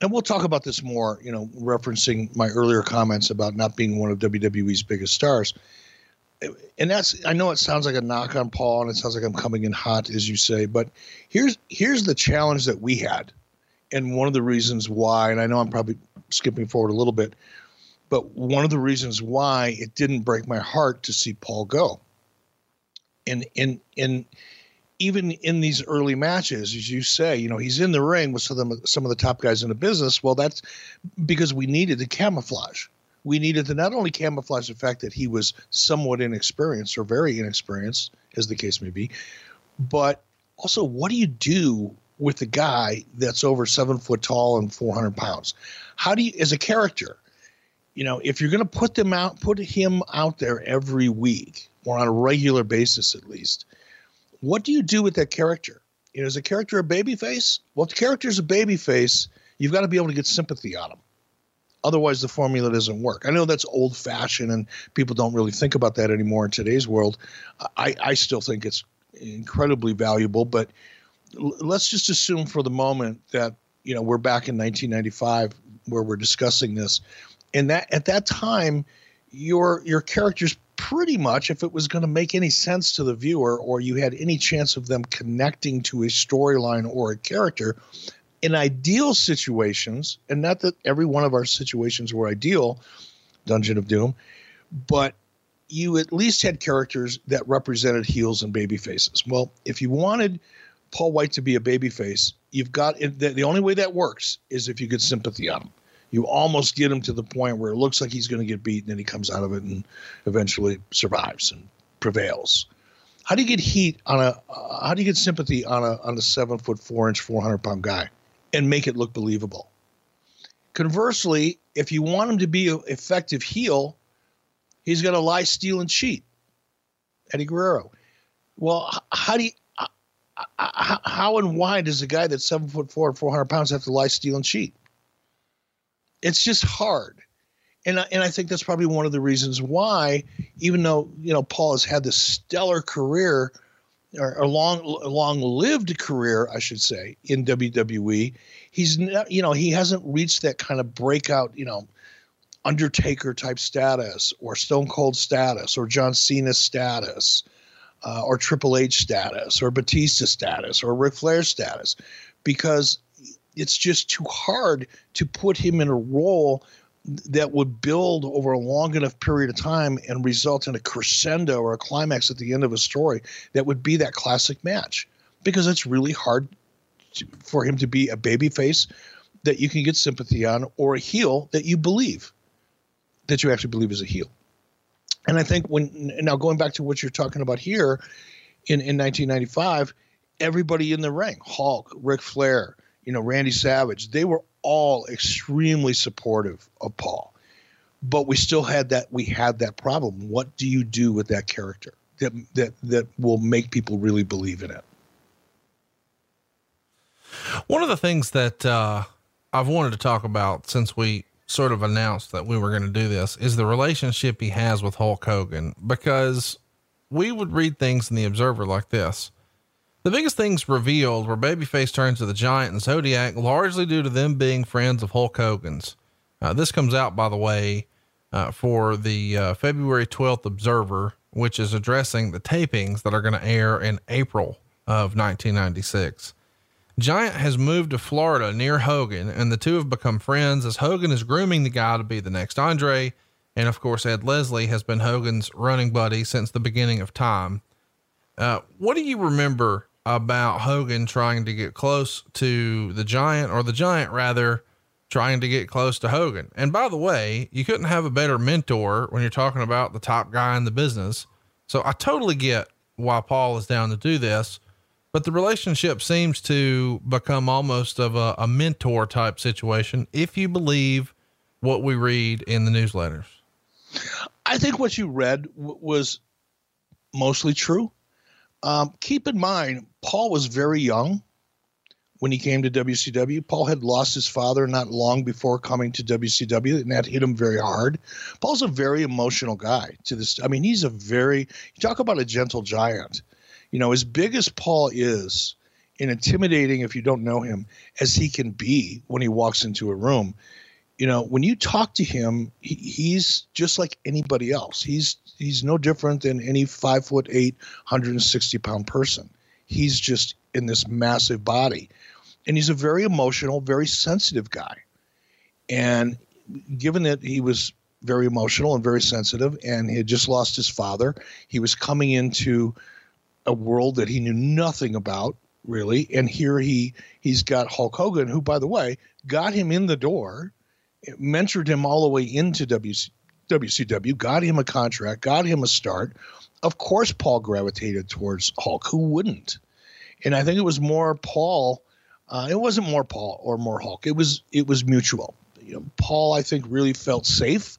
and we'll talk about this more, you know, referencing my earlier comments about not being one of WWE's biggest stars. And that's I know it sounds like a knock on Paul and it sounds like I'm coming in hot as you say, but here's here's the challenge that we had. And one of the reasons why, and I know I'm probably skipping forward a little bit, but one of the reasons why it didn't break my heart to see Paul go and and and even in these early matches, as you say, you know, he's in the ring with some of the, some of the top guys in the business. Well, that's because we needed to camouflage. We needed to not only camouflage the fact that he was somewhat inexperienced or very inexperienced, as the case may be, but also what do you do with a guy that's over seven foot tall and 400 pounds? How do you, as a character, you know, if you're going to put them out, put him out there every week, or on a regular basis at least. What do you do with that character? You know, is a character a baby face? Well, if the character is a baby face, you've got to be able to get sympathy on him. Otherwise, the formula doesn't work. I know that's old fashioned and people don't really think about that anymore in today's world. I, I still think it's incredibly valuable, but l- let's just assume for the moment that, you know, we're back in 1995 where we're discussing this. And that at that time, your your character's pretty much if it was going to make any sense to the viewer or you had any chance of them connecting to a storyline or a character in ideal situations and not that every one of our situations were ideal dungeon of doom but you at least had characters that represented heels and baby faces. Well if you wanted paul white to be a baby face you've got the only way that works is if you get sympathy on him you almost get him to the point where it looks like he's going to get beaten and then he comes out of it and eventually survives and prevails. How do you get heat on a? Uh, how do you get sympathy on a on a seven foot four inch four hundred pound guy and make it look believable? Conversely, if you want him to be an effective heel, he's going to lie, steal, and cheat. Eddie Guerrero. Well, how do you? How and why does a guy that's seven foot four, and four hundred pounds have to lie, steal, and cheat? It's just hard. And, and I think that's probably one of the reasons why, even though, you know, Paul has had this stellar career or a long, long lived career, I should say, in WWE, he's not, you know, he hasn't reached that kind of breakout, you know, Undertaker type status or Stone Cold status or John Cena status uh, or Triple H status or Batista status or Ric Flair status because it's just too hard to put him in a role that would build over a long enough period of time and result in a crescendo or a climax at the end of a story that would be that classic match. Because it's really hard to, for him to be a baby face that you can get sympathy on or a heel that you believe that you actually believe is a heel. And i think when now going back to what you're talking about here in, in 1995 everybody in the ring hulk Ric flair you know randy savage they were all extremely supportive of Paul. But we still had that we had that problem. What do you do with that character that that that will make people really believe in it? One of the things that uh, I've wanted to talk about since we sort of announced that we were going to do this is the relationship he has with Hulk Hogan because we would read things in the Observer like this. The biggest things revealed were Babyface turns to the Giant and Zodiac, largely due to them being friends of Hulk Hogan's. Uh, this comes out, by the way, uh, for the uh, February 12th Observer, which is addressing the tapings that are going to air in April of 1996. Giant has moved to Florida near Hogan, and the two have become friends as Hogan is grooming the guy to be the next Andre. And of course, Ed Leslie has been Hogan's running buddy since the beginning of time. Uh, what do you remember about Hogan trying to get close to the giant or the giant rather trying to get close to Hogan. And by the way, you couldn't have a better mentor when you're talking about the top guy in the business. So I totally get why Paul is down to do this, but the relationship seems to become almost of a, a mentor type situation. If you believe what we read in the newsletters, I think what you read w- was mostly true. Um, keep in mind, Paul was very young when he came to WCW. Paul had lost his father not long before coming to WCW, and that hit him very hard. Paul's a very emotional guy. To this, I mean, he's a very you talk about a gentle giant. You know, as big as Paul is, and intimidating if you don't know him as he can be when he walks into a room you know, when you talk to him, he, he's just like anybody else. He's he's no different than any five foot eight, 160 pound person. He's just in this massive body, and he's a very emotional, very sensitive guy. And given that he was very emotional and very sensitive, and he had just lost his father, he was coming into a world that he knew nothing about really. And here he he's got Hulk Hogan, who, by the way, got him in the door mentored him all the way into WC, WCW, got him a contract, got him a start. Of course, Paul gravitated towards Hulk. Who wouldn't? And I think it was more Paul. Uh, it wasn't more Paul or more Hulk. It was it was mutual. You know, Paul, I think, really felt safe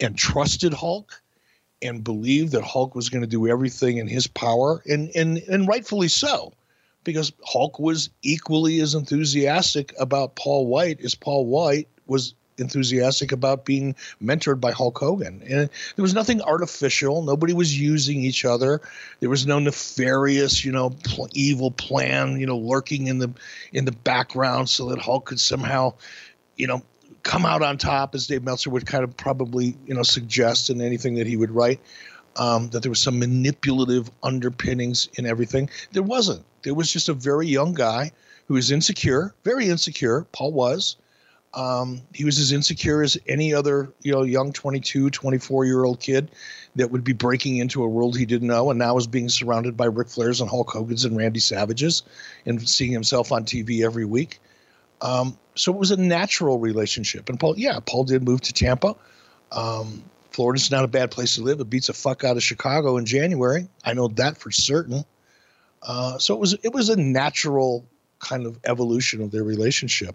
and trusted Hulk and believed that Hulk was going to do everything in his power, and and and rightfully so, because Hulk was equally as enthusiastic about Paul White as Paul White was enthusiastic about being mentored by Hulk Hogan. And there was nothing artificial. Nobody was using each other. There was no nefarious, you know, pl- evil plan, you know, lurking in the in the background so that Hulk could somehow, you know, come out on top, as Dave Meltzer would kind of probably, you know, suggest in anything that he would write. Um, that there was some manipulative underpinnings in everything. There wasn't. There was just a very young guy who was insecure, very insecure. Paul was um, he was as insecure as any other, you know, young 22, 24 year old kid that would be breaking into a world he didn't know, and now is being surrounded by Ric Flairs and Hulk Hogan's and Randy Savages, and seeing himself on TV every week. Um, so it was a natural relationship. And Paul, yeah, Paul did move to Tampa. Um, Florida's not a bad place to live. It beats a fuck out of Chicago in January. I know that for certain. Uh, so it was it was a natural kind of evolution of their relationship.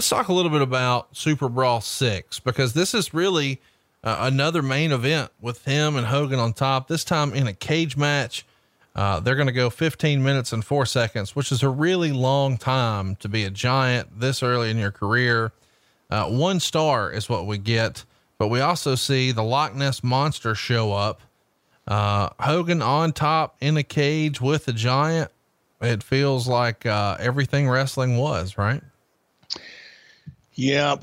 Let's talk a little bit about Super Brawl 6 because this is really uh, another main event with him and Hogan on top, this time in a cage match. Uh, they're going to go 15 minutes and four seconds, which is a really long time to be a giant this early in your career. Uh, one star is what we get, but we also see the Loch Ness monster show up. Uh, Hogan on top in a cage with a giant. It feels like uh, everything wrestling was, right? Yeah,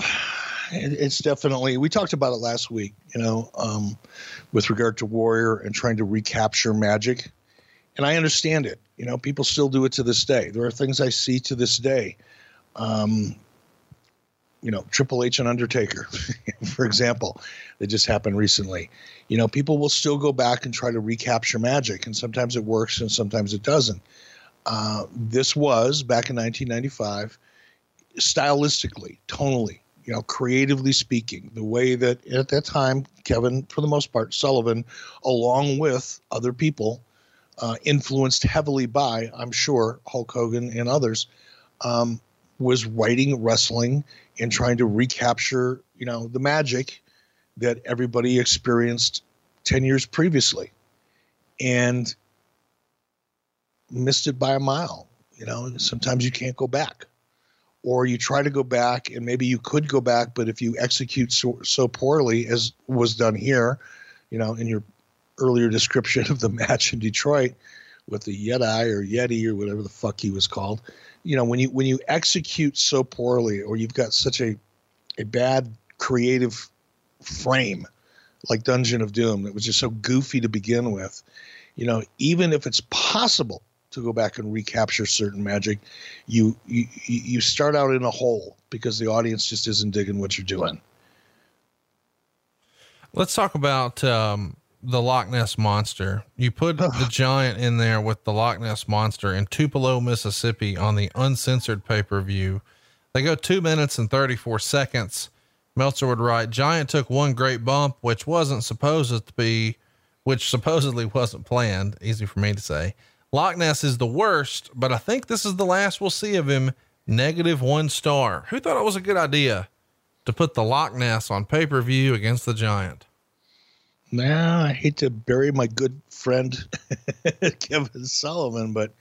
it's definitely. We talked about it last week, you know, um, with regard to Warrior and trying to recapture magic, and I understand it. You know, people still do it to this day. There are things I see to this day. Um, you know, Triple H and Undertaker, for example, that just happened recently. You know, people will still go back and try to recapture magic, and sometimes it works and sometimes it doesn't. Uh, this was back in 1995 stylistically, tonally, you know, creatively speaking, the way that at that time, Kevin, for the most part, Sullivan, along with other people, uh, influenced heavily by, I'm sure, Hulk Hogan and others, um, was writing wrestling and trying to recapture, you know, the magic that everybody experienced 10 years previously and missed it by a mile. You know, sometimes you can't go back or you try to go back and maybe you could go back but if you execute so, so poorly as was done here you know in your earlier description of the match in detroit with the yeti or yeti or whatever the fuck he was called you know when you when you execute so poorly or you've got such a a bad creative frame like dungeon of doom that was just so goofy to begin with you know even if it's possible to go back and recapture certain magic, you you you start out in a hole because the audience just isn't digging what you're doing. Let's talk about um, the Loch Ness monster. You put the giant in there with the Loch Ness monster in Tupelo, Mississippi, on the uncensored pay per view. They go two minutes and 34 seconds. Meltzer would write, Giant took one great bump, which wasn't supposed to be, which supposedly wasn't planned. Easy for me to say. Loch Ness is the worst, but I think this is the last we'll see of him. Negative one star. Who thought it was a good idea to put the Loch Ness on pay per view against the Giant? Now, I hate to bury my good friend Kevin Sullivan, but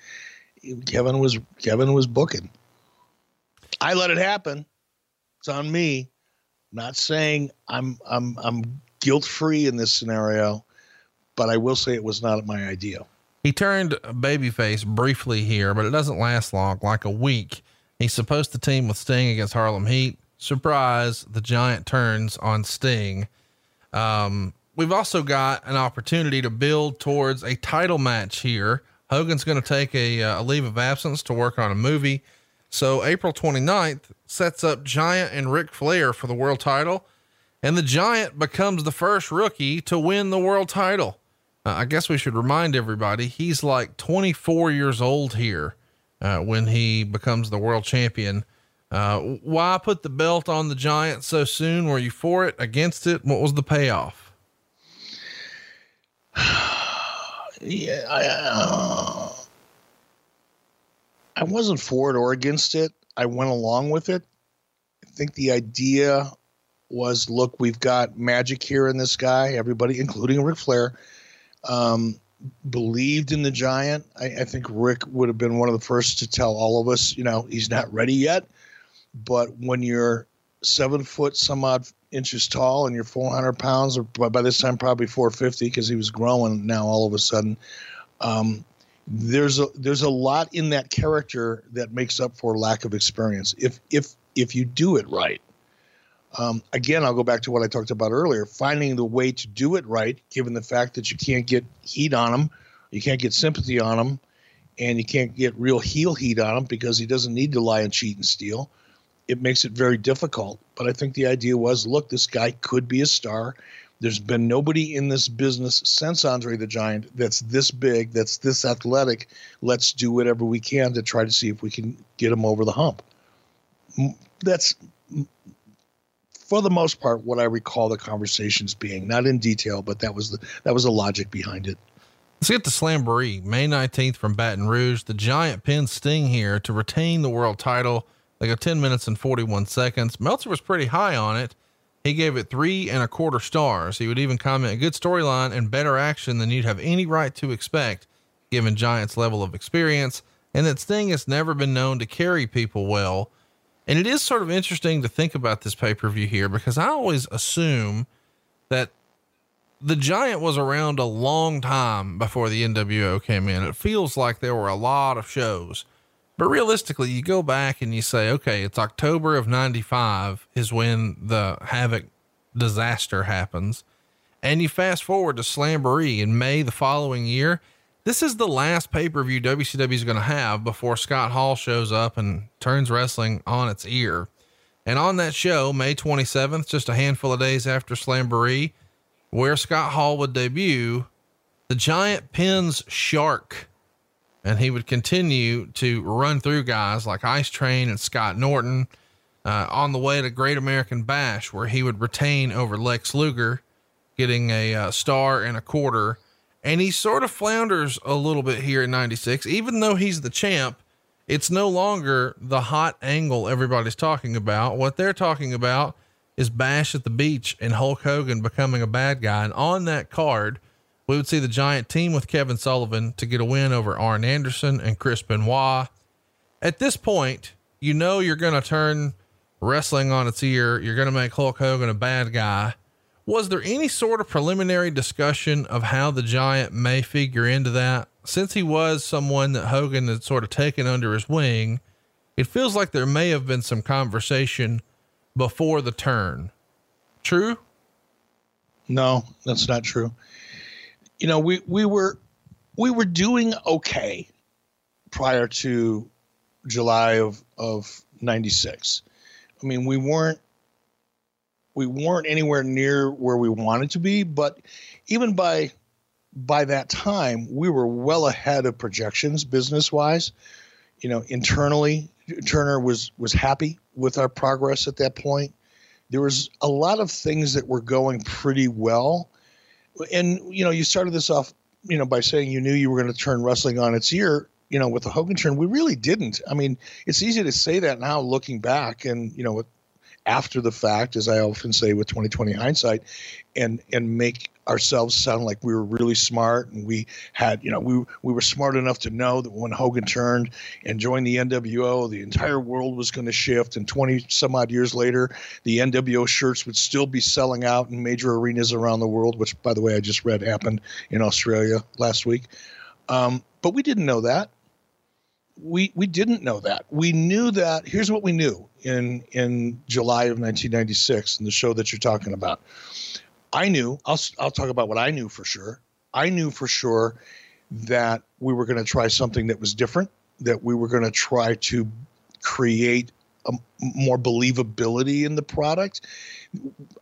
Kevin was Kevin was booking. I let it happen. It's on me. Not saying I'm I'm I'm guilt free in this scenario, but I will say it was not my idea. He turned babyface briefly here, but it doesn't last long, like a week. He's supposed to team with Sting against Harlem Heat. Surprise, the giant turns on Sting. Um, we've also got an opportunity to build towards a title match here. Hogan's going to take a, uh, a, leave of absence to work on a movie. So April 29th sets up Giant and Ric Flair for the world title. And the Giant becomes the first rookie to win the world title. Uh, I guess we should remind everybody he's like 24 years old here uh, when he becomes the world champion. Uh, why put the belt on the Giant so soon? Were you for it, against it? What was the payoff? yeah, I, uh, I wasn't for it or against it. I went along with it. I think the idea was look, we've got magic here in this guy, everybody, including Ric Flair um, believed in the giant. I, I, think Ric would have been one of the first to tell all of us, you know, he's not ready yet. But when you're seven foot some odd inches tall and you're 400 pounds, or by this time probably 450 because he was growing now all of a sudden. Um, there's a there's a lot in that character that makes up for lack of experience. If if if you do it right, um, again, I'll go back to what I talked about earlier finding the way to do it right, given the fact that you can't get heat on him, you can't get sympathy on him, and you can't get real heel heat on him because he doesn't need to lie and cheat and steal. it makes it very difficult. But I think the idea was look, this guy could be a star. There's been nobody in this business since Andre the Giant that's this big, that's this athletic. Let's do whatever we can to try to see if we can get him over the hump. That's for the most part what I recall the conversations being, not in detail, but that was the that was the logic behind it. Let's get to Slamboree, May 19th from Baton Rouge. The Giant pins Sting here to retain the world title. They go 10 minutes and 41 seconds. Meltzer was pretty high on it. He gave it three and a quarter stars. He would even comment a good storyline and better action than you'd have any right to expect, given Giant's level of experience, and that Sting has never been known to carry people well. And it is sort of interesting to think about this pay per view here because I always assume that the Giant was around a long time before the NWO came in. It feels like there were a lot of shows. But realistically, you go back and you say, okay, it's October of 95 is when the Havoc disaster happens. And you fast forward to Slamboree in May the following year. This is the last pay per view WCW is going to have before Scott Hall shows up and turns wrestling on its ear. And on that show, May 27th, just a handful of days after Slamboree, where Scott Hall would debut, the Giant pins Shark and he would continue to run through guys like Ice Train and Scott Norton uh, on the way to Great American Bash, where he would retain over Lex Luger, getting a uh, star and a quarter. And he sort of flounders a little bit here in 96, even though he's the champ. It's no longer the hot angle everybody's talking about. What they're talking about is Bash at the Beach and Hulk Hogan becoming a bad guy. And on that card, we would see the Giant team with Kevin Sullivan to get a win over Arn Anderson and Chris Benoit. At this point, you know you're going to turn wrestling on its ear. You're going to make Hulk Hogan a bad guy. Was there any sort of preliminary discussion of how the Giant may figure into that? Since he was someone that Hogan had sort of taken under his wing, it feels like there may have been some conversation before the turn. True? No, that's not true you know, we we were we were doing okay prior to July of of 96. I mean, we weren't we weren't anywhere near where we wanted to be, but even by by that time, we were well ahead of projections business wise. You know, internally, Turner was was happy with our progress at that point. There was a lot of things that were going pretty well and you know, you started this off, you know, by saying you knew you were going to turn wrestling on its ear. You know, with the Hogan turn, we really didn't. I mean, it's easy to say that now, looking back, and you know, with after the fact, as I often say with 2020 hindsight, and and make ourselves sound like we were really smart and we had you know we we were smart enough to know that when Hogan turned and joined the NWO the entire world was going to shift and 20 some odd years later the NWO shirts would still be selling out in major arenas around the world which by the way I just read happened in Australia last week um, but we didn't know that we we didn't know that. We knew that. Here's what we knew in in July of 1996 in the show that you're talking about. I knew, I'll, I'll talk about what I knew for sure. I knew for sure that we were going to try something that was different, that we were going to try to create a, more believability in the product.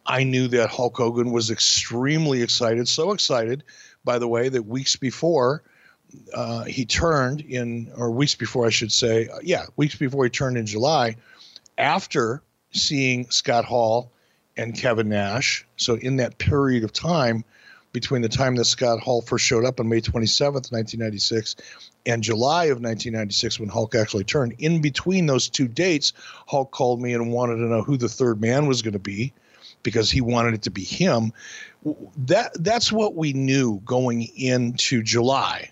I knew that Hulk Hogan was extremely excited, so excited, by the way, that weeks before uh, he turned in, or weeks before, I should say, uh, yeah, weeks before he turned in July, after seeing Scott Hall and Kevin Nash. So in that period of time between the time that Scott Hall first showed up on May 27th, 1996, and July of 1996 when Hulk actually turned, in between those two dates, Hulk called me and wanted to know who the third man was going to be because he wanted it to be him. That that's what we knew going into July.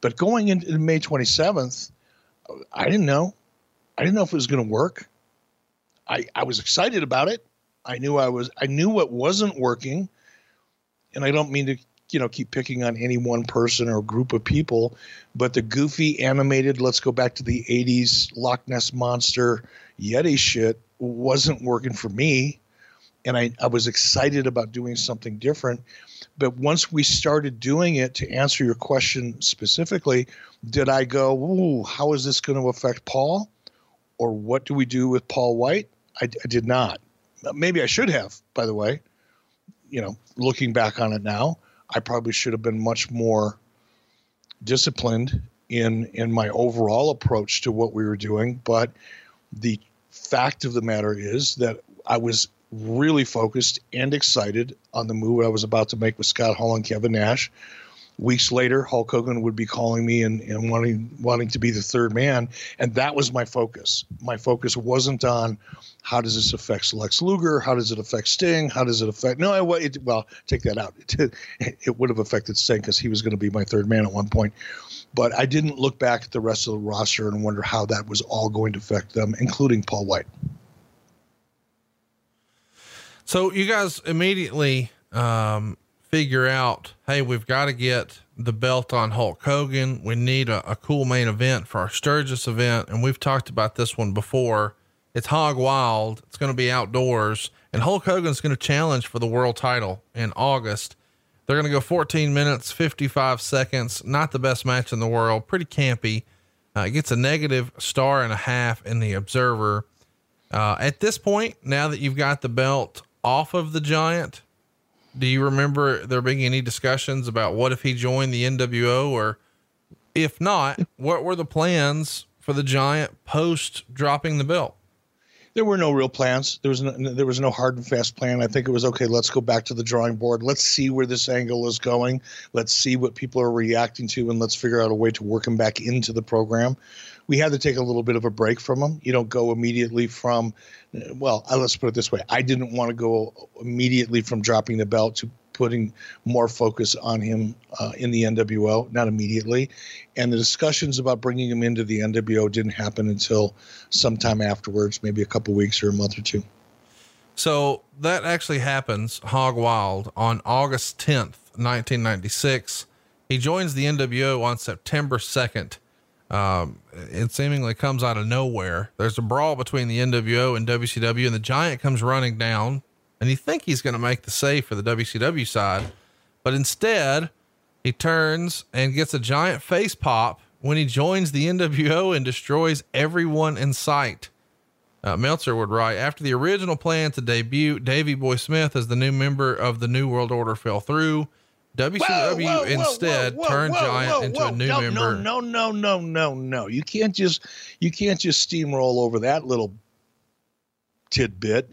But going into May 27th, I didn't know. I didn't know if it was going to work. I, I was excited about it. I knew I was I knew what wasn't working, and I don't mean to you know keep picking on any one person or group of people, but the goofy animated let's go back to the 80s Loch Ness monster Yeti shit wasn't working for me, and I I was excited about doing something different. But once we started doing it, to answer your question specifically, did I go, "Ooh, how is this going to affect Paul?" or what do we do with Paul White? I, I did not. Maybe I should have, by the way. You know, looking back on it now, I probably should have been much more disciplined in in my overall approach to what we were doing. But the fact of the matter is that I was really focused and excited on the move I was about to make with Scott Hall and Kevin Nash. Weeks later, Hulk Hogan would be calling me and, and wanting wanting to be the third man, and that was my focus. My focus wasn't on how does this affect Lex Luger, how does it affect Sting, how does it affect no, I, it, well, take that out. It, it would have affected Sting because he was going to be my third man at one point, but I didn't look back at the rest of the roster and wonder how that was all going to affect them, including Paul White. So you guys immediately um, figure out, hey, we've got to get the belt on Hulk Hogan. We need a, a, cool main event for our Sturgis event. And we've talked about this one before. It's Hog Wild. It's going to be outdoors. And Hulk Hogan's going to challenge for the world title in August. They're going to go 14 minutes, 55 seconds. Not the best match in the world. Pretty campy. Uh, it gets a negative star and a half in the Observer. Uh, at this point, now that you've got the belt off of the Giant, do you remember there being any discussions about what if he joined the NWO or if not, what were the plans for the Giant post dropping the belt? There were no real plans. There was no, there was no hard and fast plan. I think it was okay. Let's go back to the drawing board. Let's see where this angle is going. Let's see what people are reacting to, and let's figure out a way to work him back into the program we had to take a little bit of a break from him. You don't go immediately from, well, uh, let's put it this way. I didn't want to go immediately from dropping the belt to putting more focus on him uh, in the NWO, not immediately. And the discussions about bringing him into the NWO didn't happen until sometime afterwards, maybe a couple weeks or a month or two. So that actually happens, Hog Wild, on August 10th, 1996. He joins the NWO on September 2nd. Um, it seemingly comes out of nowhere. There's a brawl between the NWO and WCW, and the Giant comes running down, and you think he's going to make the save for the WCW side, but instead, he turns and gets a giant face pop when he joins the NWO and destroys everyone in sight. Uh, Meltzer would write after the original plan to debut Davey Boy Smith as the new member of the New World Order fell through. WCW whoa, whoa, instead whoa, turned Giant into a new no, member. No, no, no, no, no, no. You can't just you can't just steamroll over that little tidbit.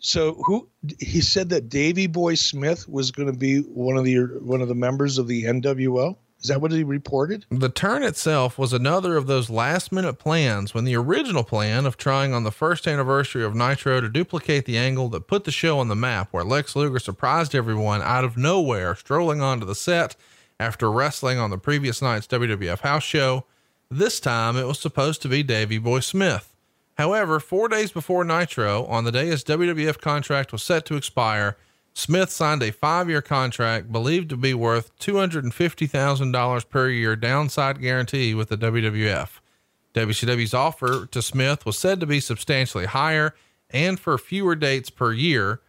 So who he said that Davy Boy Smith was going to be one of the one of the members of the NWO? Is that what he reported? The turn itself was another of those last minute plans when the original plan of trying on the first anniversary of Nitro to duplicate the angle that put the show on the map, where Lex Luger surprised everyone out of nowhere, strolling onto the set after wrestling on the previous night's WWF house show. This time it was supposed to be Davy Boy Smith. However, four days before Nitro, on the day his WWF contract was set to expire, Smith signed a five year contract believed to be worth $250,000 per year downside guarantee with the WWF. WCW's offer to Smith was said to be substantially higher and for fewer dates per year.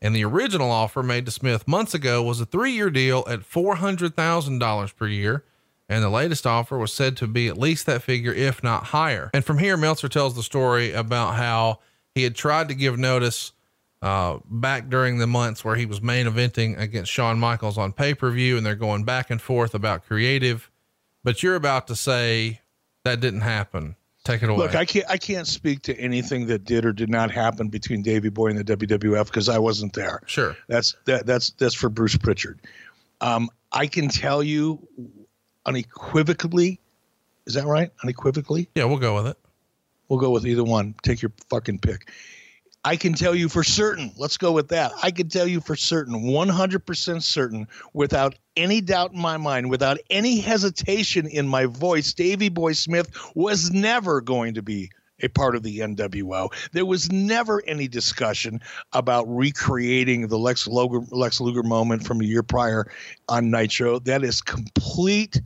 And the original offer made to Smith months ago was a three year deal at $400,000 per year. And the latest offer was said to be at least that figure, if not higher. And from here, Meltzer tells the story about how he had tried to give notice uh, back during the months where he was main eventing against Shawn Michaels on pay per view, and they're going back and forth about creative. But you're about to say that didn't happen. Take it away. Look, I can't I can't speak to anything that did or did not happen between Davy Boy and the WWF because I wasn't there. Sure, that's that that's that's for Bruce Pritchard. Um, I can tell you unequivocally. Is that right? Unequivocally? Yeah, we'll go with it. We'll go with either one. Take your fucking pick. I can tell you for certain, let's go with that. I can tell you for certain, 100% certain, without any doubt in my mind, without any hesitation in my voice, Davy Boy Smith was never going to be a part of the NWO. There was never any discussion about recreating the Lex Luger, Lex Luger moment from a year prior on Nitro. That is complete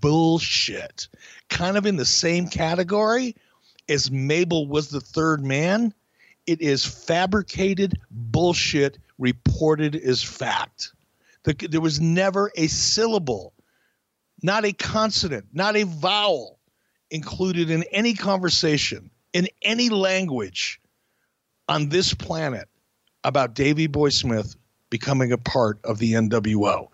bullshit. Kind of in the same category as Mabel was the third man it is fabricated bullshit reported as fact. The, there was never a syllable, not a consonant, not a vowel included in any conversation in any language on this planet about Davy Boy Smith becoming a part of the NWO.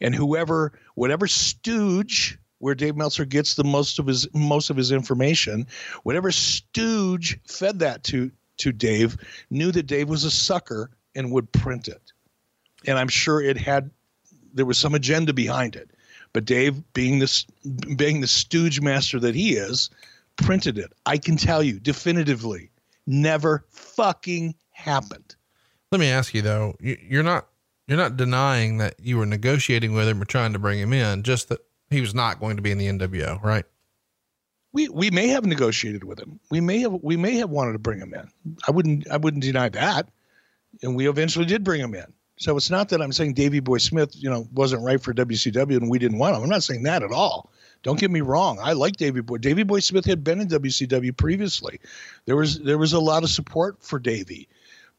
And whoever, whatever stooge where Dave Meltzer gets the most of his most of his information, whatever stooge fed that to to Dave, knew that Dave was a sucker and would print it. And I'm sure it had there was some agenda behind it. But Dave, being this being the stooge master that he is, printed it. I can tell you definitively, never fucking happened. Let me ask you though, you're not you're not denying that you were negotiating with him or trying to bring him in, just that he was not going to be in the NWO, right? We we may have negotiated with him. We may have we may have wanted to bring him in. I wouldn't I wouldn't deny that. And we eventually did bring him in. So it's not that I'm saying Davy Boy Smith, you know, wasn't right for WCW and we didn't want him. I'm not saying that at all. Don't get me wrong. I like Davy Boy. Davy Boy Smith had been in WCW previously. There was there was a lot of support for Davy.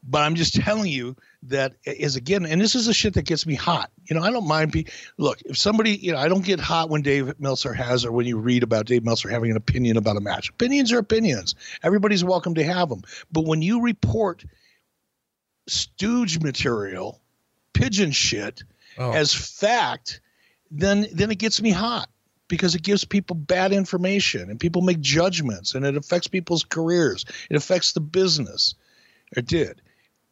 But I'm just telling you that is again, and this is the shit that gets me hot. You know, I don't mind. Be, look, if somebody, you know, I don't get hot when Dave Meltzer has, or when you read about Dave Meltzer having an opinion about a match. Opinions are opinions. Everybody's welcome to have them. But when you report stooge material, pigeon shit oh. as fact, then then it gets me hot because it gives people bad information and people make judgments and it affects people's careers. It affects the business. It did.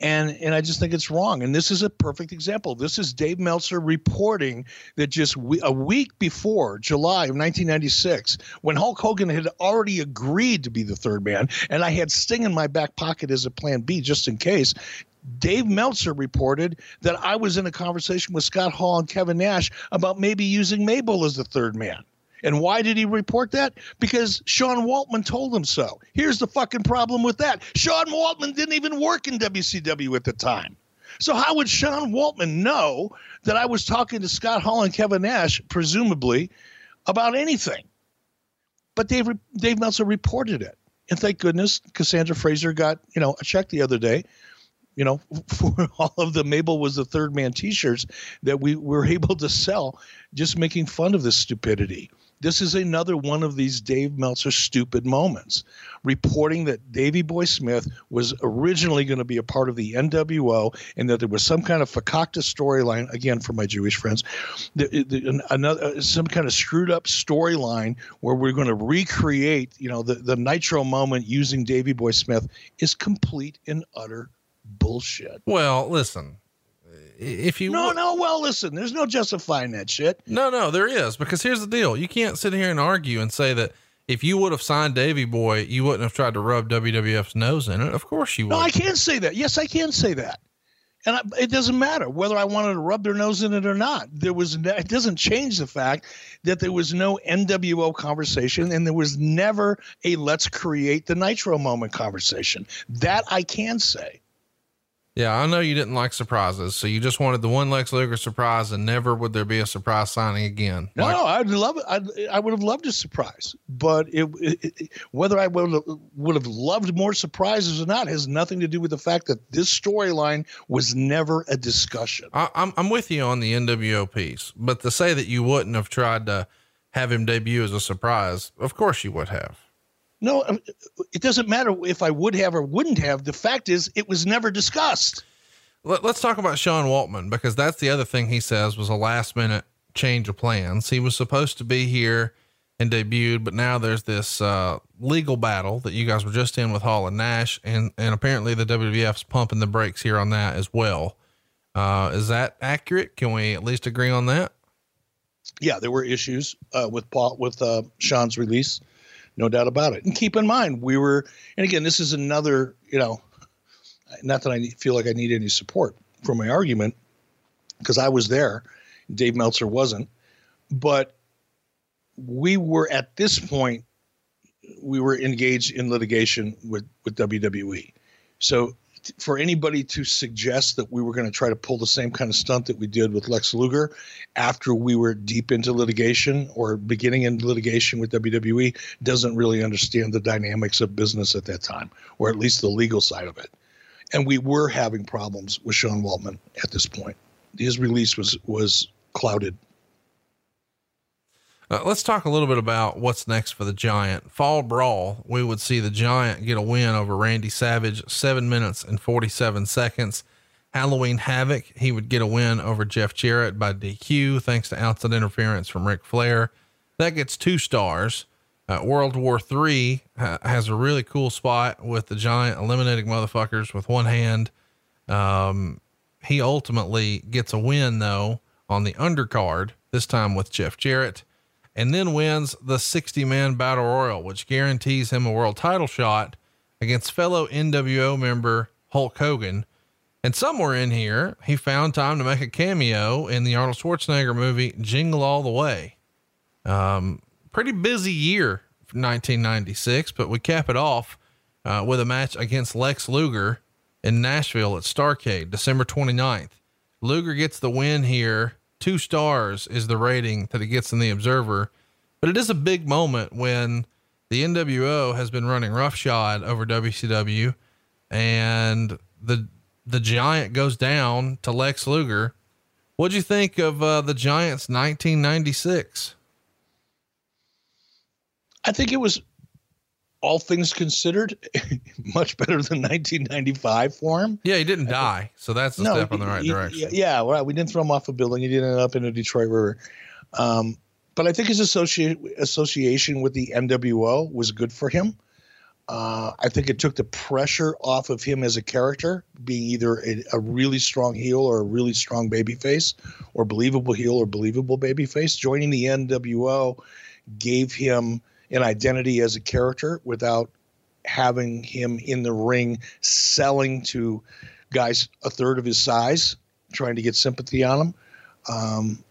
And and I just think it's wrong. And this is a perfect example. This is Dave Meltzer reporting that just we, a week before July of 1996, when Hulk Hogan had already agreed to be the third man, and I had Sting in my back pocket as a plan B just in case. Dave Meltzer reported that I was in a conversation with Scott Hall and Kevin Nash about maybe using Mabel as the third man. And why did he report that? Because Sean Waltman told him so. Here's the fucking problem with that Sean Waltman didn't even work in WCW at the time. So how would Sean Waltman know that I was talking to Scott Hall and Kevin Nash, presumably, about anything? But Dave Dave Meltzer reported it, and thank goodness Cassandra Fraser got you know a check the other day you know, for all of the Mabel was the third man t-shirts that we were able to sell just making fun of this stupidity. This is another one of these Dave Meltzer stupid moments, reporting that Davy Boy Smith was originally going to be a part of the NWO and that there was some kind of fakakta storyline, again, for my Jewish friends, the, the, another, uh, some kind of screwed up storyline where we're going to recreate, you know, the, the Nitro moment using Davy Boy Smith is complete and utter bullshit. Well, listen, if you no no well listen there's no justifying that shit no no there is because here's the deal you can't sit here and argue and say that if you would have signed Davy Boy you wouldn't have tried to rub WWF's nose in it of course you would no I can say that yes I can say that and I, it doesn't matter whether I wanted to rub their nose in it or not. There was it doesn't change the fact that there was no NWO conversation and there was never a let's create the Nitro moment conversation. That I can say. Yeah, I know you didn't like surprises, so you just wanted the one Lex Luger surprise, and never would there be a surprise signing again. No, like- no I'd love it. I'd, I would have loved a surprise, but it, it, it, whether I would have, would have loved more surprises or not has nothing to do with the fact that this storyline was never a discussion. I, I'm I'm with you on the NWO piece, but to say that you wouldn't have tried to have him debut as a surprise, of course you would have. No, it doesn't matter if I would have or wouldn't have. The fact is, it was never discussed. Let, us talk about Sean Waltman because that's the other thing he says was a last minute change of plans. He was supposed to be here and debuted, but now there's this uh, legal battle that you guys were just in with Hall and Nash, and and apparently the WWF's pumping the brakes here on that as well. Uh, is that accurate? Can we at least agree on that? Yeah, there were issues uh, with Paul with uh, Sean's release no doubt about it. And keep in mind, we were, and again, this is another, you know, not that I feel like I need any support for my argument because I was there, Dave Meltzer wasn't, but we were at this point, we were engaged in litigation with with WWE. So for anybody to suggest that we were going to try to pull the same kind of stunt that we did with Lex Luger after we were deep into litigation or beginning in litigation with WWE doesn't really understand the dynamics of business at that time, or at least the legal side of it. And we were having problems with Sean Waltman at this point. His release was was clouded. Uh, let's talk a little bit about what's next for the Giant. Fall Brawl, we would see the Giant get a win over Randy Savage, seven minutes and 47 seconds. Halloween Havoc, he would get a win over Jeff Jarrett by DQ, thanks to outside interference from Ric Flair. That gets two stars. Uh, World War III uh, has a really cool spot with the Giant eliminating motherfuckers with one hand. Um, he ultimately gets a win, though, on the undercard, this time with Jeff Jarrett and then wins the 60 man battle royal, which guarantees him a world title shot against fellow NWO member Hulk Hogan. And somewhere in here, he found time to make a cameo in the Arnold Schwarzenegger movie Jingle All the Way. Um, pretty busy year, 1996, but we cap it off uh, with a match against Lex Luger in Nashville at Starcade, December 29th. Luger gets the win here two stars is the rating that it gets in the Observer. But it is a big moment when the NWO has been running roughshod over WCW, and the the Giant goes down to Lex Luger. What'd you think of uh, the Giants' 1996? I think it was all things considered, much better than 1995 for him. Yeah, he didn't die, so that's a no, step in the right he, direction. Yeah, well, we didn't throw him off a building. He didn't end up in a Detroit River. Um, but I think his associate, association with the NWO was good for him. Uh, I think it took the pressure off of him as a character, being either a, a really strong heel or a really strong babyface, or believable heel or believable babyface. Joining the NWO gave him – an identity as a character without having him in the ring selling to guys a third of his size, trying to get sympathy on him, um,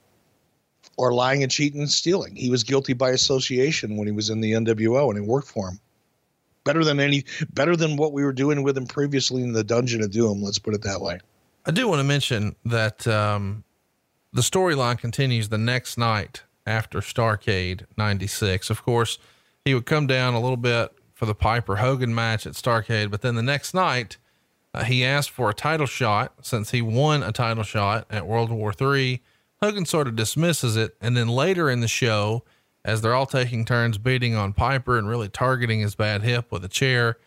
or lying and cheating and stealing. He was guilty by association when he was in the NWO and he worked for him. Better than any, better than what we were doing with him previously in the Dungeon of Doom. Let's put it that way. I do want to mention that um, the storyline continues the next night after Starcade 96. Of course, he would come down a little bit for the Piper Hogan match at Starcade, but then the next night, uh, he asked for a title shot since he won a title shot at World War III. Hogan sort of dismisses it. And then later in the show, as they're all taking turns beating on Piper and really targeting his bad hip with a chair,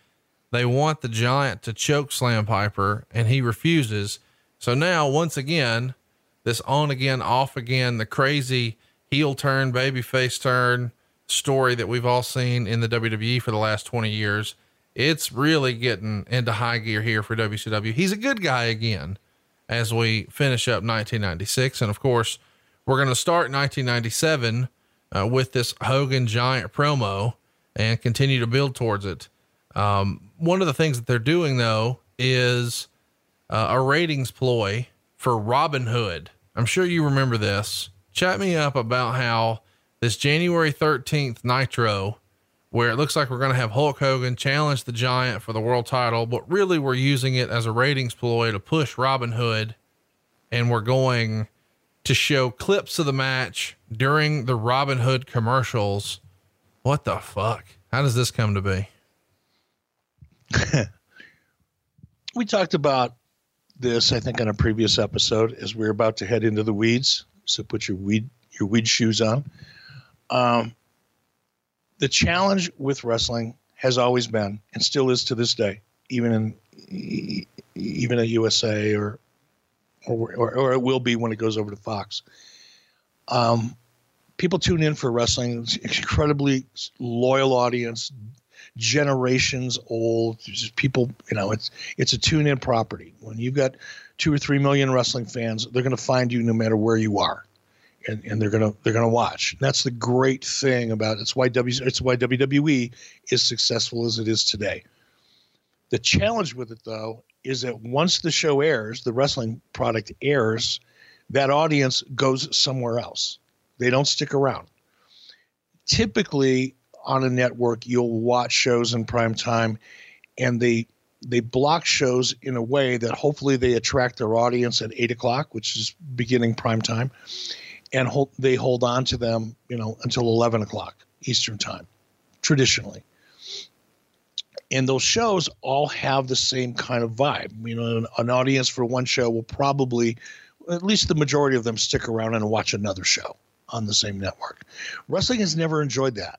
they want the giant to choke slam Piper and he refuses. So now, once again, this on again, off again, the crazy heel turn, baby face turn, story that we've all seen in the WWE for the last 20 years. It's really getting into high gear here for WCW. He's a good guy again as we finish up 1996. And of course, we're going to start 1997 uh, with this Hogan Giant promo and continue to build towards it. Um, one of the things that they're doing though is uh, a ratings ploy for Robin Hood. I'm sure you remember this. Chat me up about how this January 13th Nitro, where it looks like we're going to have Hulk Hogan challenge the Giant for the world title, but really we're using it as a ratings ploy to push Robin Hood. And we're going to show clips of the match during the Robin Hood commercials. What the fuck? How does this come to be? we talked about this, I think, on a previous episode as we are about to head into the weeds. So put your weed your weed shoes on. Um, the challenge with wrestling has always been, and still is to this day, even in even at USA or or, or, or it will be when it goes over to Fox. Um, people tune in for wrestling. It's incredibly loyal audience, generations old. Just people, you know, it's it's a tune in property. When you've got two or three million wrestling fans, they're going to find you no matter where you are and, and they're gonna they're gonna watch. That's the great thing about it. it's why W it's why WWE is successful as it is today. The challenge with it though is that once the show airs, the wrestling product airs, that audience goes somewhere else. They don't stick around. Typically on a network, you'll watch shows in prime time and they they block shows in a way that hopefully they attract their audience at eight o'clock, which is beginning prime time and hold, they hold on to them, you know, until 11 o'clock Eastern time, traditionally. And those shows all have the same kind of vibe. You know, an, an audience for one show will probably, at least the majority of them, stick around and watch another show. on the same network. Wrestling has never enjoyed that.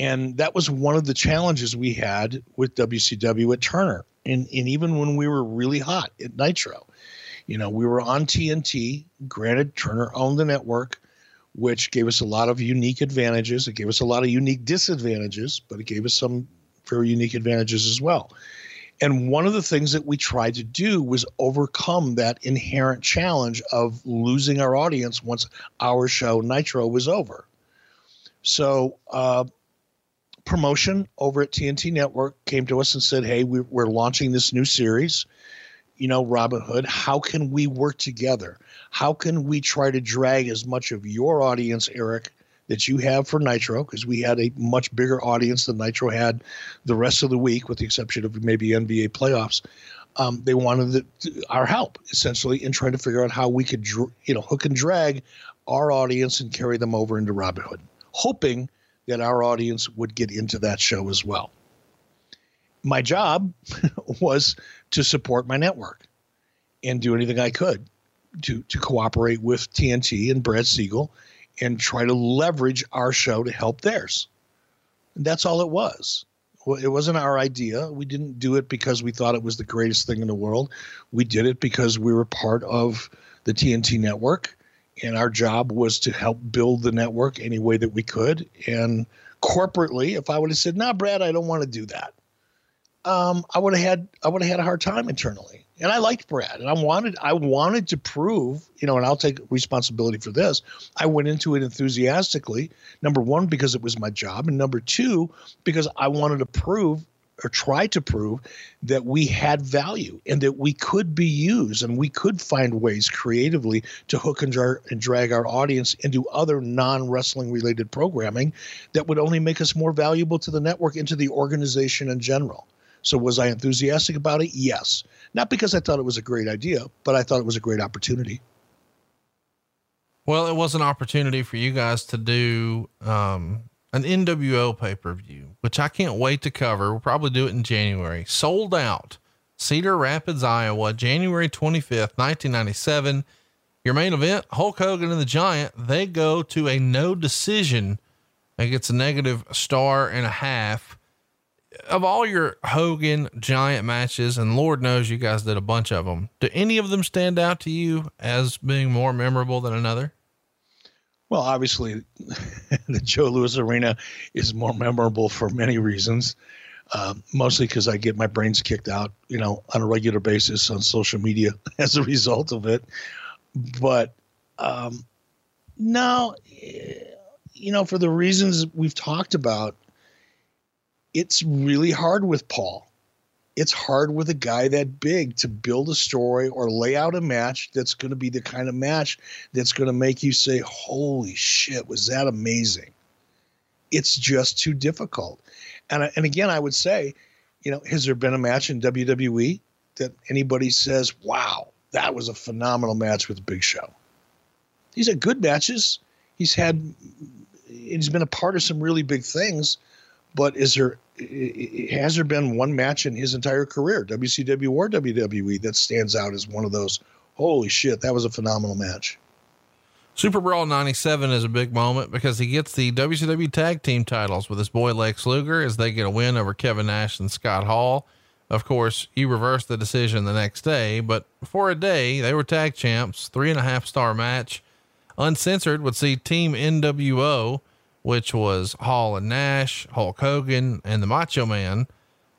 And that was one of the challenges we had with WCW at Turner. And, and even when we were really hot at Nitro, you know, we were on TNT. Granted, Turner owned the network, which gave us a lot of unique advantages. It gave us a lot of unique disadvantages, but it gave us some very unique advantages as well. And one of the things that we tried to do was overcome that inherent challenge of losing our audience once our show Nitro was over. So, uh, promotion over at TNT Network came to us and said, Hey, we're launching this new series, you know, Robin Hood. How can we work together? How can we try to drag as much of your audience, Eric, that you have for Nitro, because we had a much bigger audience than Nitro had the rest of the week, with the exception of maybe NBA playoffs. Um, they wanted the, our help essentially in trying to figure out how we could, you know, hook and drag our audience and carry them over into Robin Hood, hoping that our audience would get into that show as well. My job was to support my network and do anything I could to to cooperate with TNT and Brad Siegel and try to leverage our show to help theirs. And that's all it was. It wasn't our idea. We didn't do it because we thought it was the greatest thing in the world. We did it because we were part of the TNT network, and our job was to help build the network any way that we could. And corporately, if I would have said, "Nah, Brad, I don't want to do that," um, I would have had I would have had a hard time internally and I liked Brad, and I wanted I wanted to prove, you know, and I'll take responsibility for this. I went into it enthusiastically. Number one, because it was my job, and number two, because I wanted to prove or try to prove that we had value and that we could be used and we could find ways creatively to hook and, jar- and drag our audience into other non wrestling related programming that would only make us more valuable to the network and to the organization in general. So, was I enthusiastic about it? Yes. Not because I thought it was a great idea, but I thought it was a great opportunity. Well, it was an opportunity for you guys to do um, an NWO pay per view, which I can't wait to cover. We'll probably do it in January. Sold out, Cedar Rapids, Iowa, January 25th, 1997. Your main event, Hulk Hogan and the Giant, they go to a no decision. It gets a negative star and a half of all your Hogan giant matches, and Lord knows you guys did a bunch of them, do any of them stand out to you as being more memorable than another? Well, obviously, the Joe Louis Arena is more memorable for many reasons. Uh, mostly because I get my brains kicked out, you know, on a regular basis on social media as a result of it. But um, no, eh, you know, for the reasons we've talked about, it's really hard with Paul. It's hard with a guy that big to build a story or lay out a match that's going to be the kind of match that's going to make you say, Holy shit, was that amazing? It's just too difficult. And, and again, I would say, you know, has there been a match in WWE that anybody says, wow, that was a phenomenal match with Big Show? He's had good matches. He's had, he's been a part of some really big things but is there has there been one match in his entire career, WCW or WWE, that stands out as one of those? Holy shit, that was a phenomenal match. Super Brawl 97 is a big moment because he gets the WCW tag team titles with his boy Lex Luger as they get a win over Kevin Nash and Scott Hall. Of course, he reversed the decision the next day, but for a day, they were tag champs, three and a half star match. Uncensored would see Team NWO which was Hall and Nash, Hulk Hogan, and the Macho Man,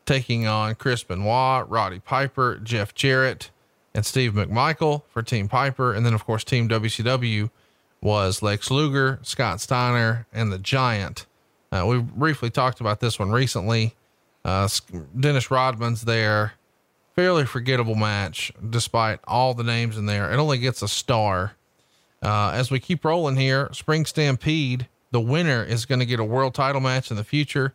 taking on Chris Benoit, Roddy Piper, Jeff Jarrett, and Steve McMichael for Team Piper. And then, of course, Team WCW was Lex Luger, Scott Steiner, and the Giant. Uh, we briefly talked about this one recently. Uh, Dennis Rodman's there. Fairly forgettable match, despite all the names in there. It only gets a star. Uh, as we keep rolling here, Spring Stampede the winner is going to get a world title match in the future.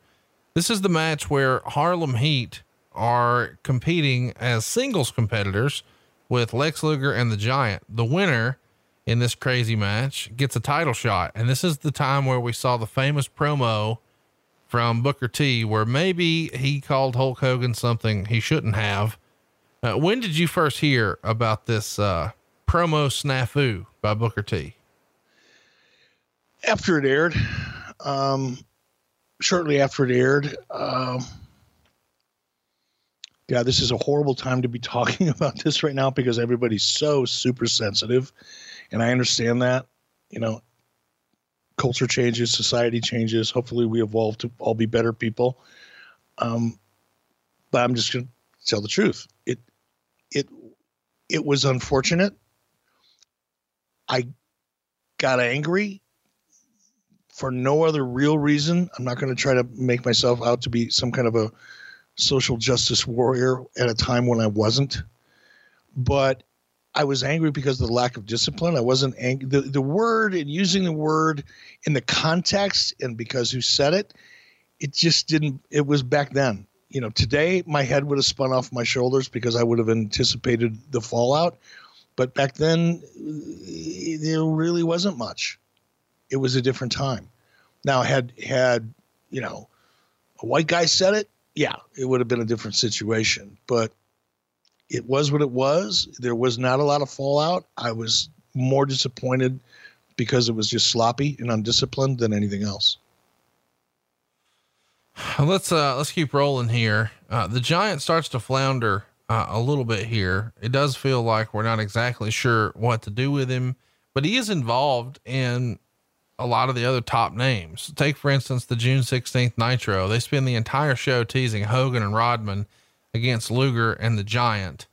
This is the match where Harlem Heat are competing as singles competitors with Lex Luger and the Giant. The winner in this crazy match gets a title shot. And this is the time where we saw the famous promo from Booker T, where maybe he called Hulk Hogan something he shouldn't have. Uh, when did you first hear about this uh, promo snafu by Booker T? After it aired, um, shortly after it aired, um, yeah, this is a horrible time to be talking about this right now because everybody's so super sensitive. And I understand that. You know, culture changes, society changes. Hopefully, we evolve to all be better people. Um, but I'm just going to tell the truth. It, it, it was unfortunate. I got angry for no other real reason. I'm not going to try to make myself out to be some kind of a social justice warrior at a time when I wasn't. But I was angry because of the lack of discipline. I wasn't angry. The, the word and using the word in the context and because who said it, it just didn't, it was back then. You know, today my head would have spun off my shoulders because I would have anticipated the fallout. But back then, uh, there really wasn't much. It was a different time. Now, had had you know a white guy said it, yeah, it would have been a different situation. But it was what it was. There was not a lot of fallout. I was more disappointed because it was just sloppy and undisciplined than anything else. Let's uh let's keep rolling here. Uh, the giant starts to flounder uh, a little bit here. It does feel like we're not exactly sure what to do with him, but he is involved in a lot of the other top names. Take, for instance, the June 16th Nitro. They spend the entire show teasing Hogan and Rodman against Luger and the Giant.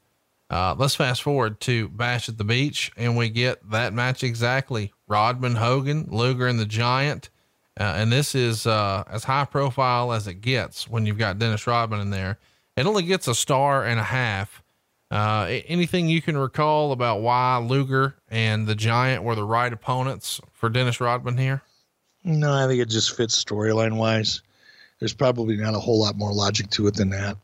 Uh, let's fast forward to Bash at the Beach, and we get that match exactly Rodman, Hogan, Luger, and the Giant. Uh, and this is uh, as high profile as it gets when you've got Dennis Rodman in there. It only gets a star and a half. Uh, anything you can recall about why Luger and the Giant were the right opponents for Dennis Rodman here? No, I think it just fits storyline wise. There's probably not a whole lot more logic to it than that.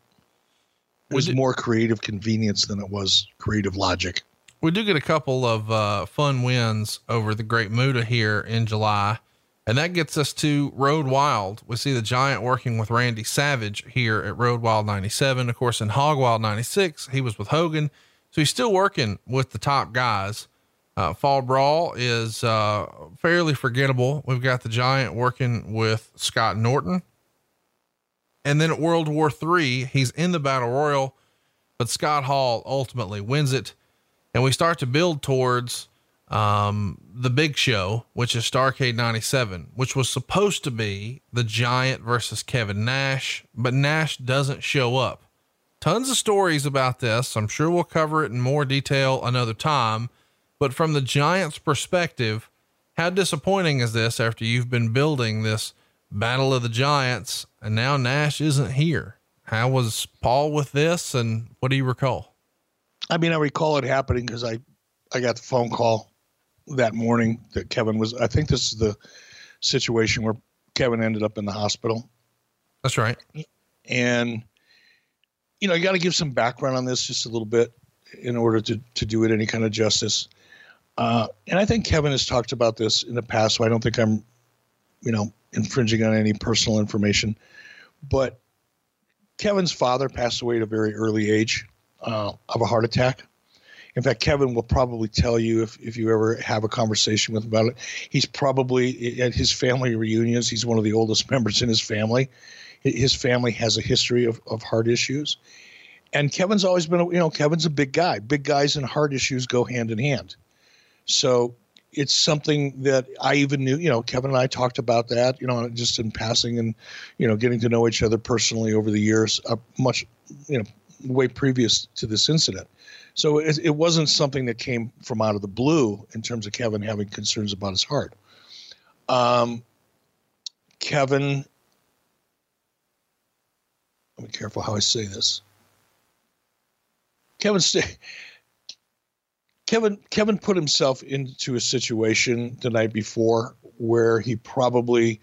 It was more creative convenience than it was creative logic. We do get a couple of uh, fun wins over the Great Muta here in July. And that gets us to Road Wild. We see the Giant working with Randy Savage here at Road Wild 97. Of course, in Hog Wild 96, he was with Hogan. So he's still working with the top guys. Uh, Fall Brawl is uh, fairly forgettable. We've got the Giant working with Scott Norton. And then at World War III, he's in the Battle Royal, but Scott Hall ultimately wins it. And we start to build towards um, the big show, which is Starcade 97, which was supposed to be the Giant versus Kevin Nash, but Nash doesn't show up. Tons of stories about this. I'm sure we'll cover it in more detail another time. But from the Giants' perspective, how disappointing is this after you've been building this Battle of the Giants and now Nash isn't here? How was Paul with this and what do you recall? I mean, I recall it happening because I, I got the phone call that morning that Kevin was. I think this is the situation where Kevin ended up in the hospital. That's right. And you know, you got to give some background on this just a little bit in order to to do it any kind of justice. Uh, and I think Kevin has talked about this in the past, so I don't think I'm, you know, infringing on any personal information. But Kevin's father passed away at a very early age uh, of a heart attack. In fact, Kevin will probably tell you if, if you ever have a conversation with him about it. He's probably at his family reunions, he's one of the oldest members in his family. His family has a history of, of heart issues. And Kevin's always been, you know, Kevin's a big guy. Big guys and heart issues go hand in hand. So it's something that I even knew, you know, Kevin and I talked about that, you know, just in passing and, you know, getting to know each other personally over the years, uh, much, you know, way previous to this incident. So it, it wasn't something that came from out of the blue in terms of Kevin having concerns about his heart. Um, Kevin, be careful how I say this. Kevin, Kevin, Kevin put himself into a situation the night before where he probably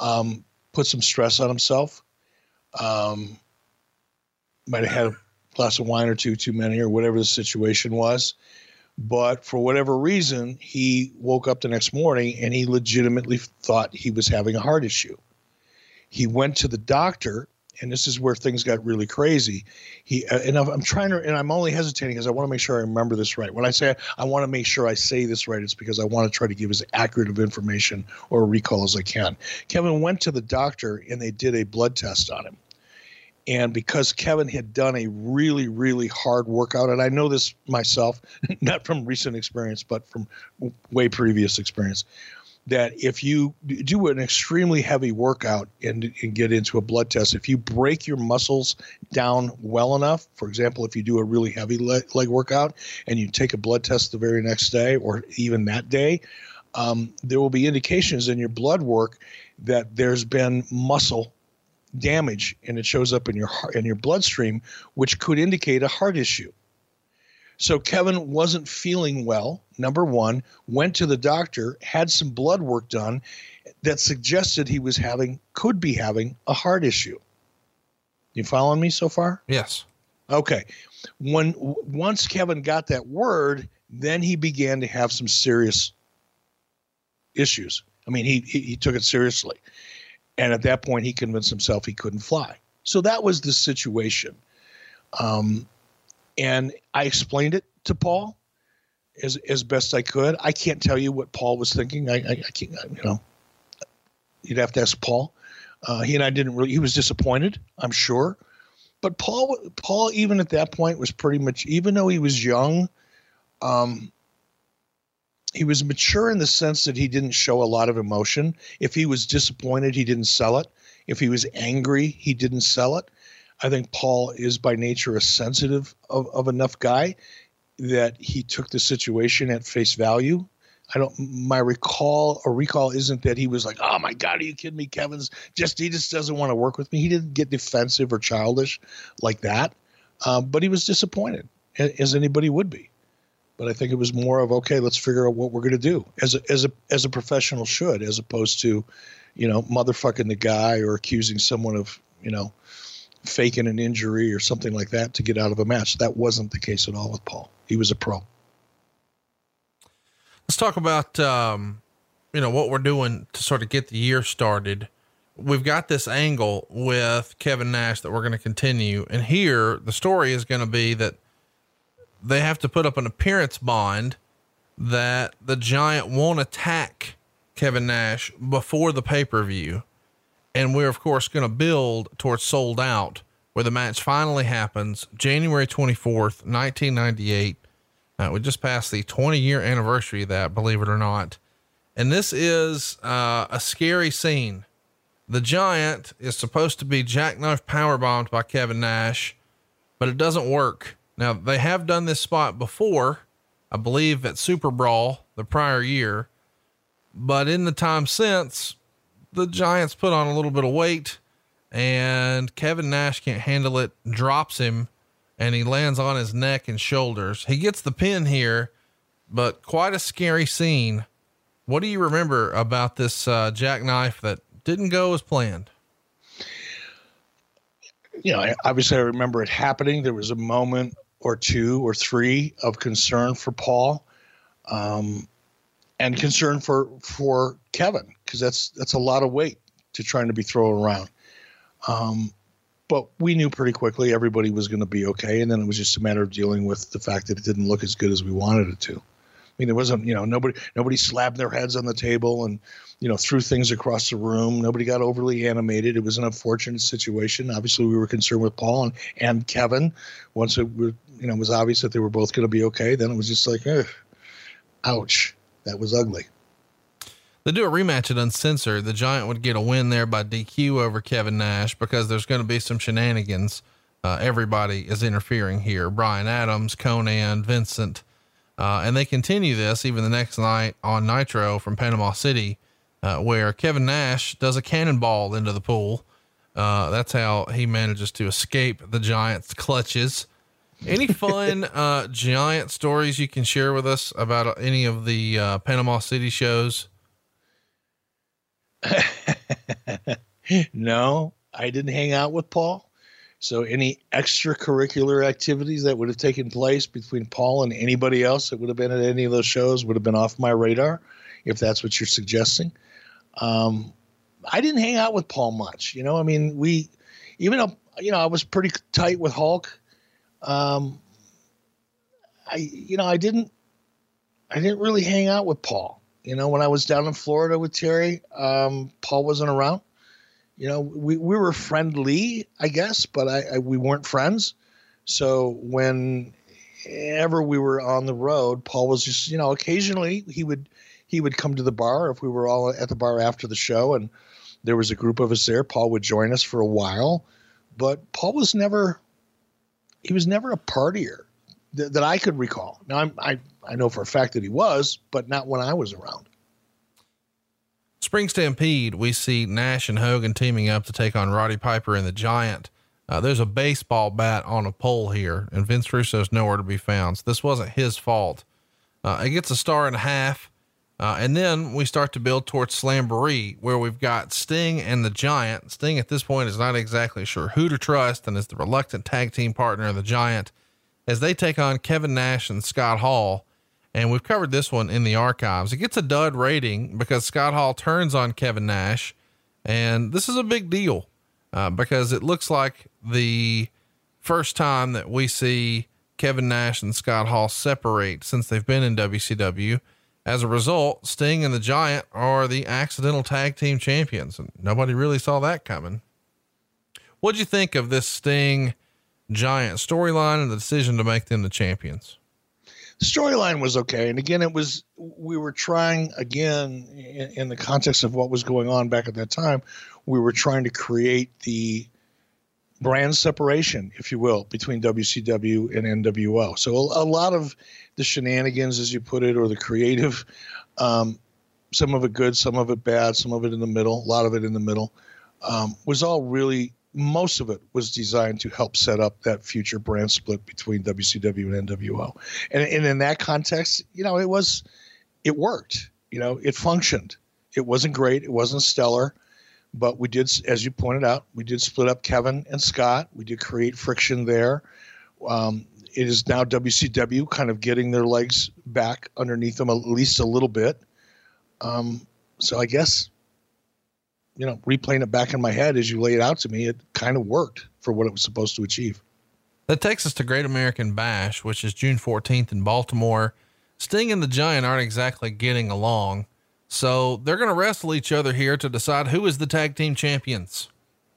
um, put some stress on himself. Um, might have had glass of wine or two too many or whatever the situation was. But for whatever reason, he woke up the next morning and he legitimately thought he was having a heart issue. He went to the doctor and this is where things got really crazy. He uh, and I'm trying to, and I'm only hesitating because I want to make sure I remember this right. When I say I want to make sure I say this right, it's because I want to try to give as accurate of information or recall as I can. Kevin went to the doctor and they did a blood test on him. And because Kevin had done a really, really hard workout, and I know this myself, not from recent experience, but from way previous experience, that if you do an extremely heavy workout and, and, get into a blood test, if you break your muscles down well enough, for example, if you do a really heavy leg, leg workout and you take a blood test the very next day or even that day, um, there will be indications in your blood work that there's been muscle damage and it shows up in your heart, in your bloodstream, which could indicate a heart issue. So Kevin wasn't feeling well, number one, went to the doctor, had some blood work done that suggested he was having, could be having a heart issue. You following me so far? Yes. Okay. When once Kevin got that word, then he began to have some serious issues. I mean, he, he, he took it seriously. And at that point, he convinced himself he couldn't fly. So that was the situation. Um, and I explained it to Paul as as best I could. I can't tell you what Paul was thinking. I, I, I can't, you know, you'd have to ask Paul. Uh, he and I didn't really. He was disappointed, I'm sure, but Paul, Paul, even at that point, was pretty much. Even though he was young, um, he was mature in the sense that he didn't show a lot of emotion. If he was disappointed, he didn't sell it. If he was angry, he didn't sell it. I think Paul is by nature a sensitive of, of enough guy that he took the situation at face value. I don't. My recall or recall isn't that he was like, "Oh my God, are you kidding me?" Kevin's just he just doesn't want to work with me. He didn't get defensive or childish like that, um, but he was disappointed, as anybody would be. But I think it was more of okay, let's figure out what we're going to do as a as a as a professional should, as opposed to, you know, motherfucking the guy or accusing someone of you know faking an injury or something like that to get out of a match. That wasn't the case at all with Paul. He was a pro. Let's talk about, um, you know, what we're doing to sort of get the year started. We've got this angle with Kevin Nash that we're going to continue. And here the story is going to be that they have to put up an appearance bond that the giant won't attack Kevin Nash before the pay per view and we're, of course, going to build towards sold out, where the match finally happens January 24th, 1998. Uh, we just passed the 20 year anniversary of that, believe it or not. And this is uh, a scary scene. The giant is supposed to be jackknife powerbombed by Kevin Nash, but it doesn't work. Now, they have done this spot before, I believe at Super Brawl the prior year, but in the time since, the Giants put on a little bit of weight and Kevin Nash can't handle it, drops him, and he lands on his neck and shoulders. He gets the pin here, but quite a scary scene. What do you remember about this uh, jackknife that didn't go as planned? You know, obviously, I remember it happening. There was a moment or two or three of concern for Paul. Um, and concern for for Kevin because that's that's a lot of weight to trying to be thrown around. Um, but we knew pretty quickly everybody was going to be okay, and then it was just a matter of dealing with the fact that it didn't look as good as we wanted it to. I mean, there wasn't you know nobody nobody slapped their heads on the table and you know threw things across the room. Nobody got overly animated. It was an unfortunate situation. Obviously, we were concerned with Paul and, and Kevin. Once it you know was obvious that they were both going to be okay, then it was just like, ouch that was ugly. They do a rematch at Uncensored. The Giant would get a win there by DQ over Kevin Nash because there's going to be some shenanigans. Uh, everybody is interfering here. Brian Adams, Konnan, Vincent, uh, and they continue this even the next night on Nitro from Panama City, uh, where Kevin Nash does a cannonball into the pool. Uh, that's how he manages to escape the Giants' clutches. Any fun uh, giant stories you can share with us about uh, any of the uh, Panama City shows? no, I didn't hang out with Paul. So any extracurricular activities that would have taken place between Paul and anybody else that would have been at any of those shows would have been off my radar, if that's what you're suggesting. Um, I didn't hang out with Paul much. You know, I mean, we even though you know I was pretty tight with Hulk, um, I you know I didn't I didn't really hang out with Paul. You know, when I was down in Florida with Terry, um, Paul wasn't around. You know, we, we were friendly, I guess, but I, I we weren't friends. So whenever we were on the road, Paul was just you know occasionally he would he would come to the bar if we were all at the bar after the show and there was a group of us there. Paul would join us for a while, but Paul was never he was never a partier that, that I could recall. Now I'm, I I know for a fact that he was, but not when I was around. Spring Stampede, we see Nash and Hogan teaming up to take on Roddy Piper and the Giant. Uh, there's a baseball bat on a pole here, and Vince Russo's nowhere to be found. So this wasn't his fault. Uh, it gets a star and a half. Uh, and then we start to build towards Slamboree, where we've got Sting and the Giant. Sting at this point is not exactly sure who to trust and is the reluctant tag team partner of the Giant as they take on Kevin Nash and Scott Hall. And we've covered this one in the archives. It gets a dud rating because Scott Hall turns on Kevin Nash. And this is a big deal uh, because it looks like the first time that we see Kevin Nash and Scott Hall separate since they've been in WCW. As a result, Sting and the Giant are the accidental tag team champions, and nobody really saw that coming. What'd you think of this Sting Giant storyline and the decision to make them the champions? Storyline was okay, and again, it was we were trying again in, in the context of what was going on back at that time. We were trying to create the brand separation, if you will, between WCW and NWO. So a, a lot of the shenanigans, as you put it, or the creative. Um, some of it good, some of it bad, some of it in the middle, a lot of it in the middle, um, was all really, most of it was designed to help set up that future brand split between WCW and NWO. And, and in that context, you know, it was, it worked, you know, it functioned. It wasn't great, it wasn't stellar, but we did, as you pointed out, we did split up Kevin and Scott. We did create friction there. Um, it is now WCW kind of getting their legs back underneath them at least a little bit. Um, so I guess, you know, replaying it back in my head as you lay it out to me, it kind of worked for what it was supposed to achieve. That takes us to Great American Bash, which is June 14th in Baltimore. Sting and the Giant aren't exactly getting along. So they're going to wrestle each other here to decide who is the tag team champions.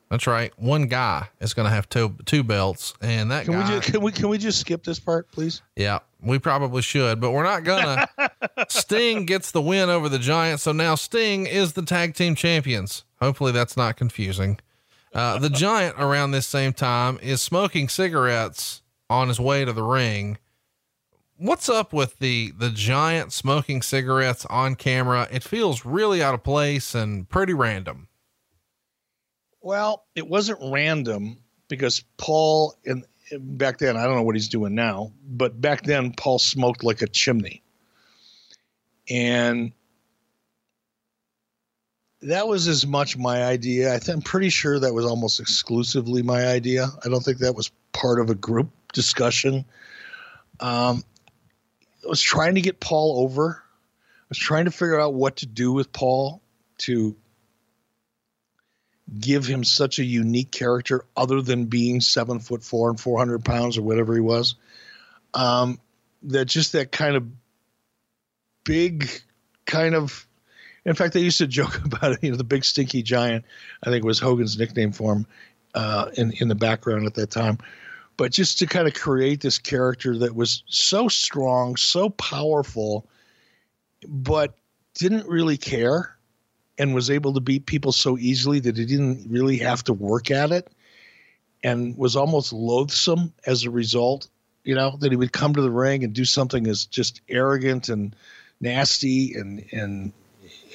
That's right. One guy is going to have two two belts, and that can guy, we just, can we can we just skip this part, please? Yeah, we probably should, but we're not gonna. Sting gets the win over the Giant, so now Sting is the tag team champions. Hopefully, that's not confusing. Uh, the Giant around this same time is smoking cigarettes on his way to the ring. What's up with the the Giant smoking cigarettes on camera? It feels really out of place and pretty random. Well, it wasn't random because Paul in back then I don't know what he's doing now, but back then Paul smoked like a chimney. And that was as much my idea. I am pretty sure that was almost exclusively my idea. I don't think that was part of a group discussion. Um, I was trying to get Paul over. I was trying to figure out what to do with Paul to give him such a unique character other than being seven foot four and 400 pounds or whatever he was. Um, that just that kind of big kind of, in fact, they used to joke about it, you know, the big stinky giant, I think was Hogan's nickname for him, uh, in, in the background at that time. But just to kind of create this character that was so strong, so powerful, but didn't really care and was able to beat people so easily that he didn't really have to work at it and was almost loathsome as a result you know that he would come to the ring and do something as just arrogant and nasty and and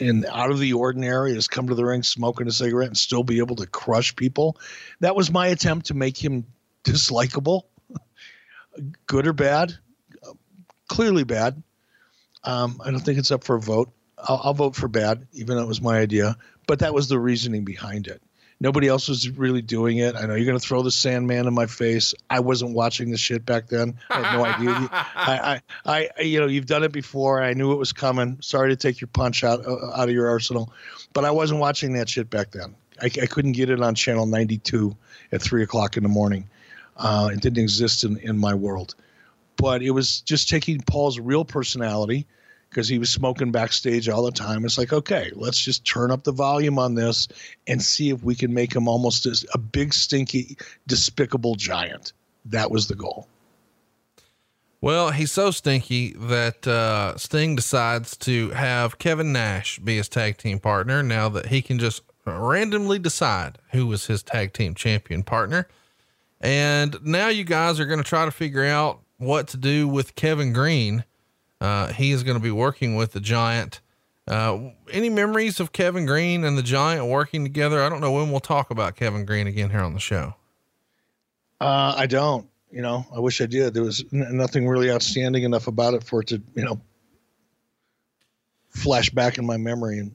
and out of the ordinary as come to the ring smoking a cigarette and still be able to crush people. That was my attempt to make him dislikable good or bad clearly bad. Um, i don't think it's up for a vote I'll, I'll vote for bad, even though it was my idea. But that was the reasoning behind it. Nobody else was really doing it. I know you're going to throw the Sandman in my face. I wasn't watching the shit back then. I had no idea. I, I, I, you know, you've done it before. I knew it was coming. Sorry to take your punch out uh, out of your arsenal, but I wasn't watching that shit back then. I, I couldn't get it on channel 92 at three o'clock in the morning. Uh, it didn't exist in, in my world. But it was just taking Paul's real personality because he was smoking backstage all the time. It's like, okay, let's just turn up the volume on this and see if we can make him almost as a big, stinky, despicable giant. That was the goal. Well, he's so stinky that uh, Sting decides to have Kevin Nash be his tag team partner now that he can just randomly decide who was his tag team champion partner. And now you guys are going to try to figure out what to do with Kevin Greene. Uh, he is going to be working with the Giant. Uh, any memories of Kevin Greene and the Giant working together? I don't know when we'll talk about Kevin Greene again here on the show. Uh, I don't. You know, I wish I did. There was n- nothing really outstanding enough about it for it to, you know, flash back in my memory and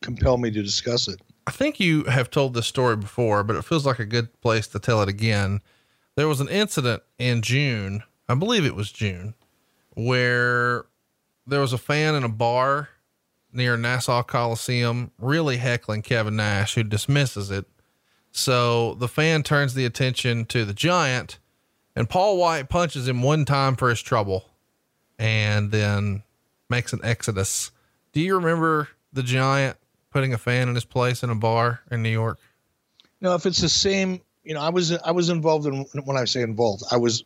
compel me to discuss it. I think you have told this story before, but it feels like a good place to tell it again. There was an incident in June, I believe it was June, where there was a fan in a bar near Nassau Coliseum really heckling Kevin Nash, who dismisses it. So the fan turns the attention to the giant and Paul White punches him one time for his trouble and then makes an exodus. Do you remember the giant putting a fan in his place in a bar in New York? No, if it's the same, you know, I was I was involved in when I say involved, I was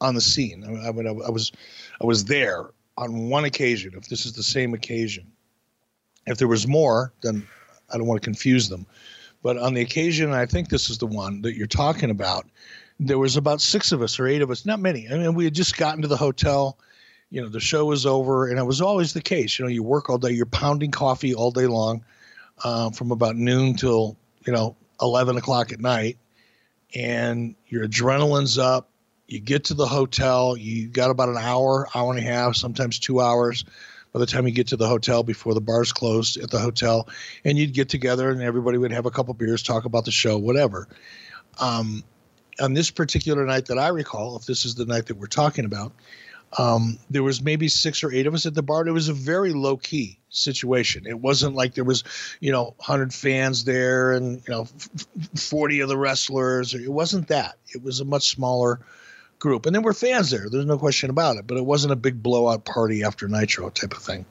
on the scene. I, I, I was I was there on one occasion. If this is the same occasion, if there was more, then I don't want to confuse them. But on the occasion, I think this is the one that you're talking about there was about six of us or eight of us, not many. I mean, we had just gotten to the hotel. You know, the show was over, and it was always the case. You know, you work all day, you're pounding coffee all day long, uh, from about noon till you know eleven o'clock at night, and your adrenaline's up. You get to the hotel, you got about an hour, hour and a half, sometimes two hours by the time you get to the hotel before the bars closed at the hotel and you'd get together and everybody would have a couple beers talk about the show whatever um, on this particular night that I recall, if this is the night that we're talking about, um, there was maybe six or eight of us at the bar. It was a very low key situation. It wasn't like there was, you know, hundred fans there and you know, forty of the wrestlers. It wasn't that. It was a much smaller group, and there were fans there. There's no question about it. But it wasn't a big blowout party after Nitro type of thing.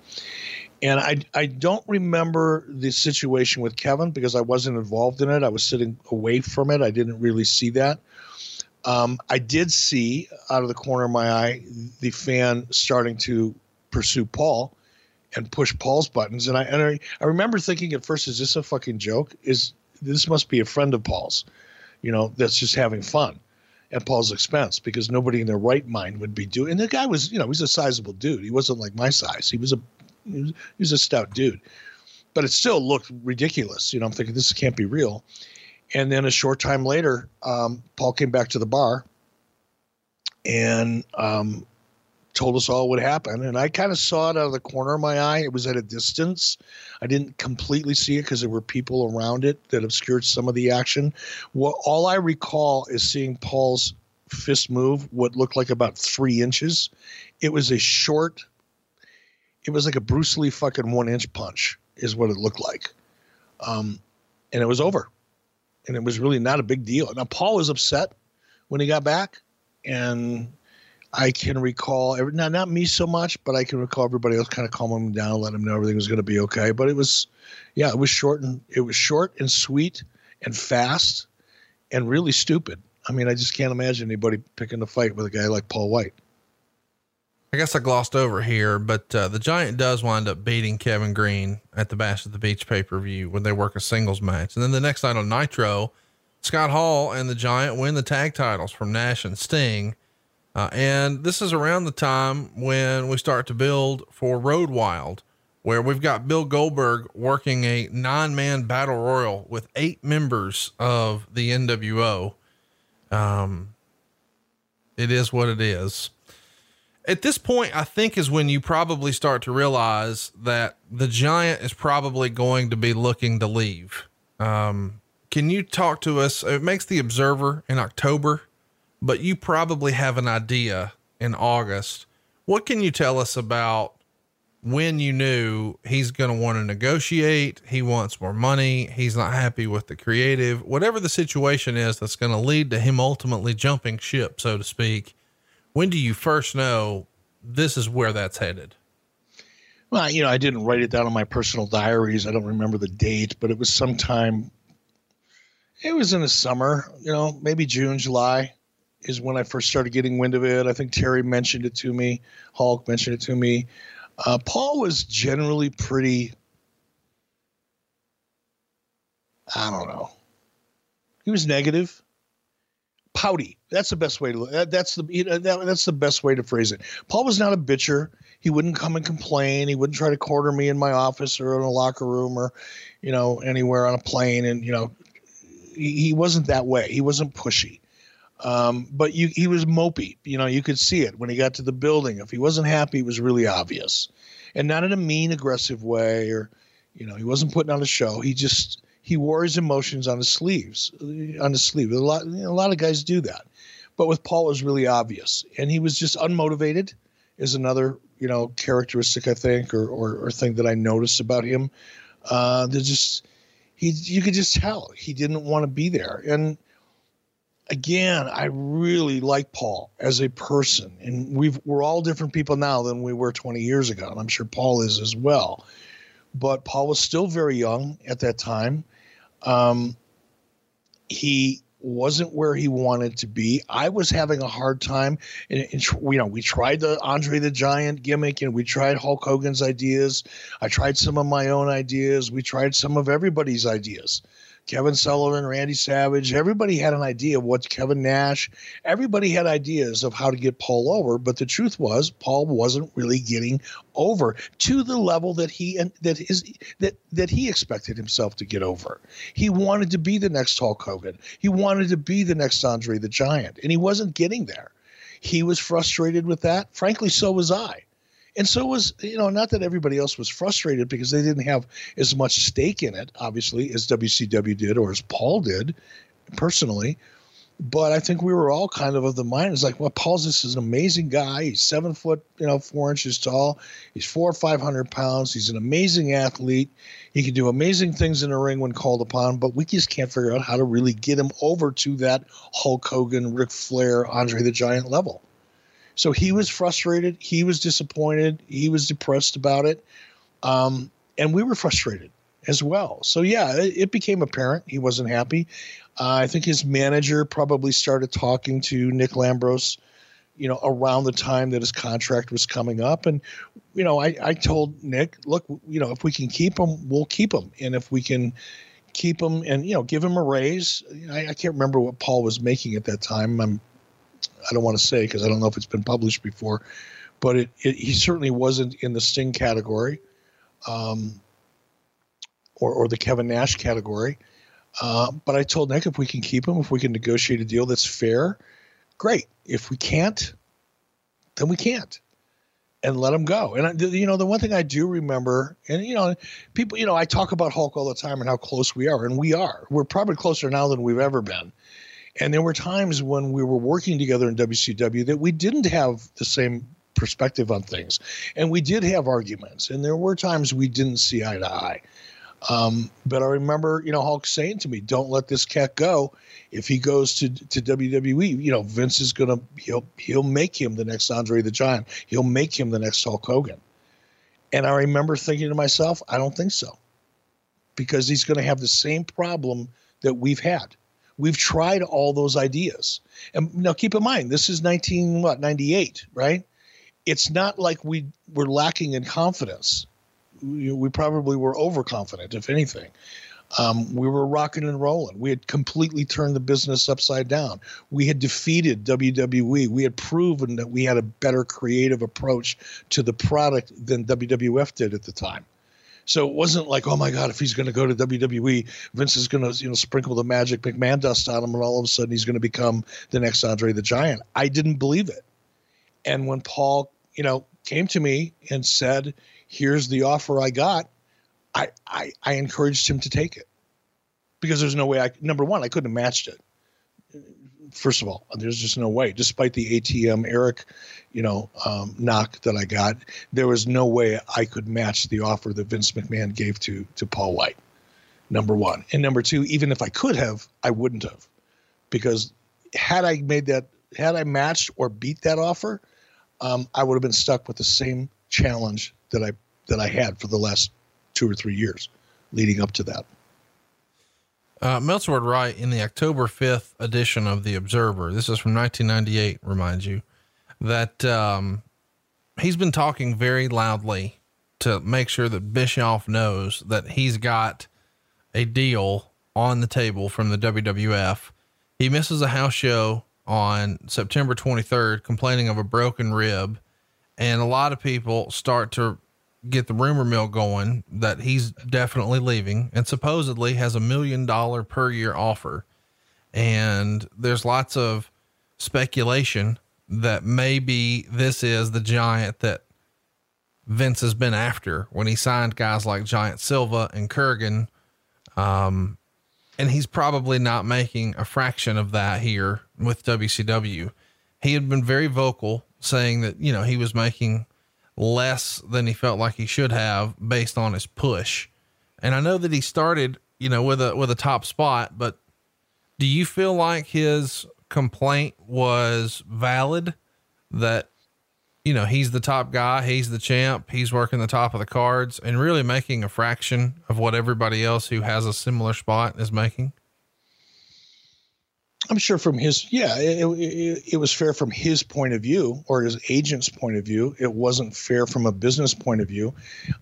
And I I don't remember the situation with Kevin because I wasn't involved in it. I was sitting away from it. I didn't really see that. Um, I did see out of the corner of my eye the fan starting to pursue Paul and push Paul's buttons, and I and I, I remember thinking at first, "Is this a fucking joke? Is this must be a friend of Paul's? You know, that's just having fun." At Paul's expense because nobody in their right mind would be doing. And the guy was, you know, he's a sizable dude. He wasn't like my size. He was a he was, he was a stout dude, but it still looked ridiculous. You know, I'm thinking this can't be real. And then a short time later, um, Paul came back to the bar and um, told us all what happened. And I kind of saw it out of the corner of my eye. It was at a distance. I didn't completely see it because there were people around it that obscured some of the action. What all I recall is seeing Paul's fist move, what looked like about three inches. It was a short. It was like a Bruce Lee fucking one inch punch, is what it looked like. Um, and it was over and it was really not a big deal. Now Paul was upset when he got back, and I can recall every not not me so much, but I can recall everybody else kind of calming him down, let him know everything was going to be okay. But it was, yeah, it was short and it was short and sweet and fast and really stupid. I mean, I just can't imagine anybody picking a fight with a guy like Paul White. I guess I glossed over here, but uh, the Giant does wind up beating Kevin Greene at the Bash at the Beach pay per view when they work a singles match. And then the next night on Nitro, Scott Hall and the Giant win the tag titles from Nash and Sting. Uh, and this is around the time when we start to build for Road Wild, where we've got Bill Goldberg working a nine man battle royal with eight members of the NWO. Um, it is what it is at this point, I think is when you probably start to realize that the giant is probably going to be looking to leave. Um, can you talk to us? It makes the observer in October, but you probably have an idea in August. What can you tell us about when you knew he's going to want to negotiate, he wants more money, he's not happy with the creative, whatever the situation is that's going to lead to him ultimately jumping ship, so to speak. When do you first know this is where that's headed? Well, you know, I didn't write it down in my personal diaries. I don't remember the date, but it was sometime. It was in the summer, you know, maybe June, July is when I first started getting wind of it. I think Terry mentioned it to me, Hulk mentioned it to me. Uh, Paul was generally pretty. I don't know. He was negative, pouty. That's the best way to. That, that's the you know, that, that's the best way to phrase it. Paul was not a bitcher. He wouldn't come and complain. He wouldn't try to corner me in my office or in a locker room or, you know, anywhere on a plane. And you know, he, he wasn't that way. He wasn't pushy. Um, but you, he was mopey. You know, you could see it when he got to the building. If he wasn't happy, it was really obvious, and not in a mean, aggressive way, or you know, he wasn't putting on a show. He just he wore his emotions on his sleeves, on his sleeve. A lot, you know, a lot of guys do that, but with Paul, it was really obvious, and he was just unmotivated. Is another you know characteristic I think, or or, or thing that I noticed about him. Uh, that just he you could just tell he didn't want to be there, and again, I really like Paul as a person, and we've we're all different people now than we were 20 years ago, and I'm sure Paul is as well. But Paul was still very young at that time. Um, he wasn't where he wanted to be. I was having a hard time. And, and, you know, we tried the Andre the Giant gimmick and we tried Hulk Hogan's ideas. I tried some of my own ideas. We tried some of everybody's ideas. Kevin Sullivan, Randy Savage, everybody had an idea of what Kevin Nash, everybody had ideas of how to get Paul over, but the truth was Paul wasn't really getting over to the level that he and that his that that he expected himself to get over. He wanted to be the next Hulk Hogan. He wanted to be the next Andre the Giant, and he wasn't getting there. He was frustrated with that. Frankly, so was I and so was you know not that everybody else was frustrated because they didn't have as much stake in it obviously as WCW did or as Paul did personally. But I think we were all kind of of the mind. It's like well Paul's this is an amazing guy. He's seven foot you know four inches tall. He's four or five hundred pounds. He's an amazing athlete. He can do amazing things in the ring when called upon but we just can't figure out how to really get him over to that Hulk Hogan Ric Flair Andre the Giant level so he was frustrated. He was disappointed. He was depressed about it. Um, and we were frustrated as well. So, yeah, it, it became apparent he wasn't happy. Uh, I think his manager probably started talking to Nick Lambros, you know, around the time that his contract was coming up. And, you know, I, I told Nick, look, you know, if we can keep him, we'll keep him. And if we can keep him and, you know, give him a raise, I, I can't remember what Paul was making at that time. I'm I don't want to say because I don't know if it's been published before, but it, it he certainly wasn't in the Sting category, um, or or the Kevin Nash category. Uh, but I told Nick if we can keep him, if we can negotiate a deal that's fair, great. If we can't, then we can't, and let him go. And I, you know, the one thing I do remember, and you know, people, you know, I talk about Hulk all the time and how close we are, and we are. We're probably closer now than we've ever been. And there were times when we were working together in WCW that we didn't have the same perspective on things. And we did have arguments. And there were times we didn't see eye to eye. Um, but I remember, you know, Hulk saying to me, "Don't let this cat go. If he goes to to WWE, you know, Vince is gonna he'll he'll make him the next Andre the Giant. He'll make him the next Hulk Hogan." And I remember thinking to myself, "I don't think so," because he's going to have the same problem that we've had. We've tried all those ideas. And now keep in mind, this is 19 what 98, right? It's not like we were lacking in confidence. We, probably were overconfident, if anything. Um, we were rocking and rolling. We had completely turned the business upside down. We had defeated WWE. We had proven that we had a better creative approach to the product than WWF did at the time. So it wasn't like, oh my God, if he's going to go to WWE, Vince is going to you know sprinkle the magic McMahon dust on him, and all of a sudden he's going to become the next Andre the Giant. I didn't believe it. And when Paul, you know, came to me and said, "Here's the offer I got," I I, I encouraged him to take it because there's no way I number one I couldn't have matched it first of all, there's just no way. Despite the ATM Eric, you know, um, knock that I got, there was no way I could match the offer that Vince McMahon gave to to Paul White. Number one, and number two, even if I could have, I wouldn't have, because had I made that, had I matched or beat that offer, um, I would have been stuck with the same challenge that I that I had for the last two or three years leading up to that. Uh, Meltzer write in the October 5th edition of the Observer, this is from 1998, reminds you that, um, he's been talking very loudly to make sure that Bischoff knows that he's got a deal on the table from the WWF. He misses a house show on September 23rd, complaining of a broken rib. And a lot of people start to get the rumor mill going that he's definitely leaving and supposedly has a million dollar per year offer. And there's lots of speculation that maybe this is the giant that Vince has been after when he signed guys like Giant Silva and Kurrgan. Um, and he's probably not making a fraction of that here with WCW. He had been very vocal saying that, you know, he was making less than he felt like he should have based on his push. And I know that he started, you know, with a with a top spot, but do you feel like his complaint was valid that you know, he's the top guy, he's the champ, he's working the top of the cards and really making a fraction of what everybody else who has a similar spot is making? I'm sure from his, yeah, it, it, it, was fair from his point of view or his agent's point of view. It wasn't fair from a business point of view.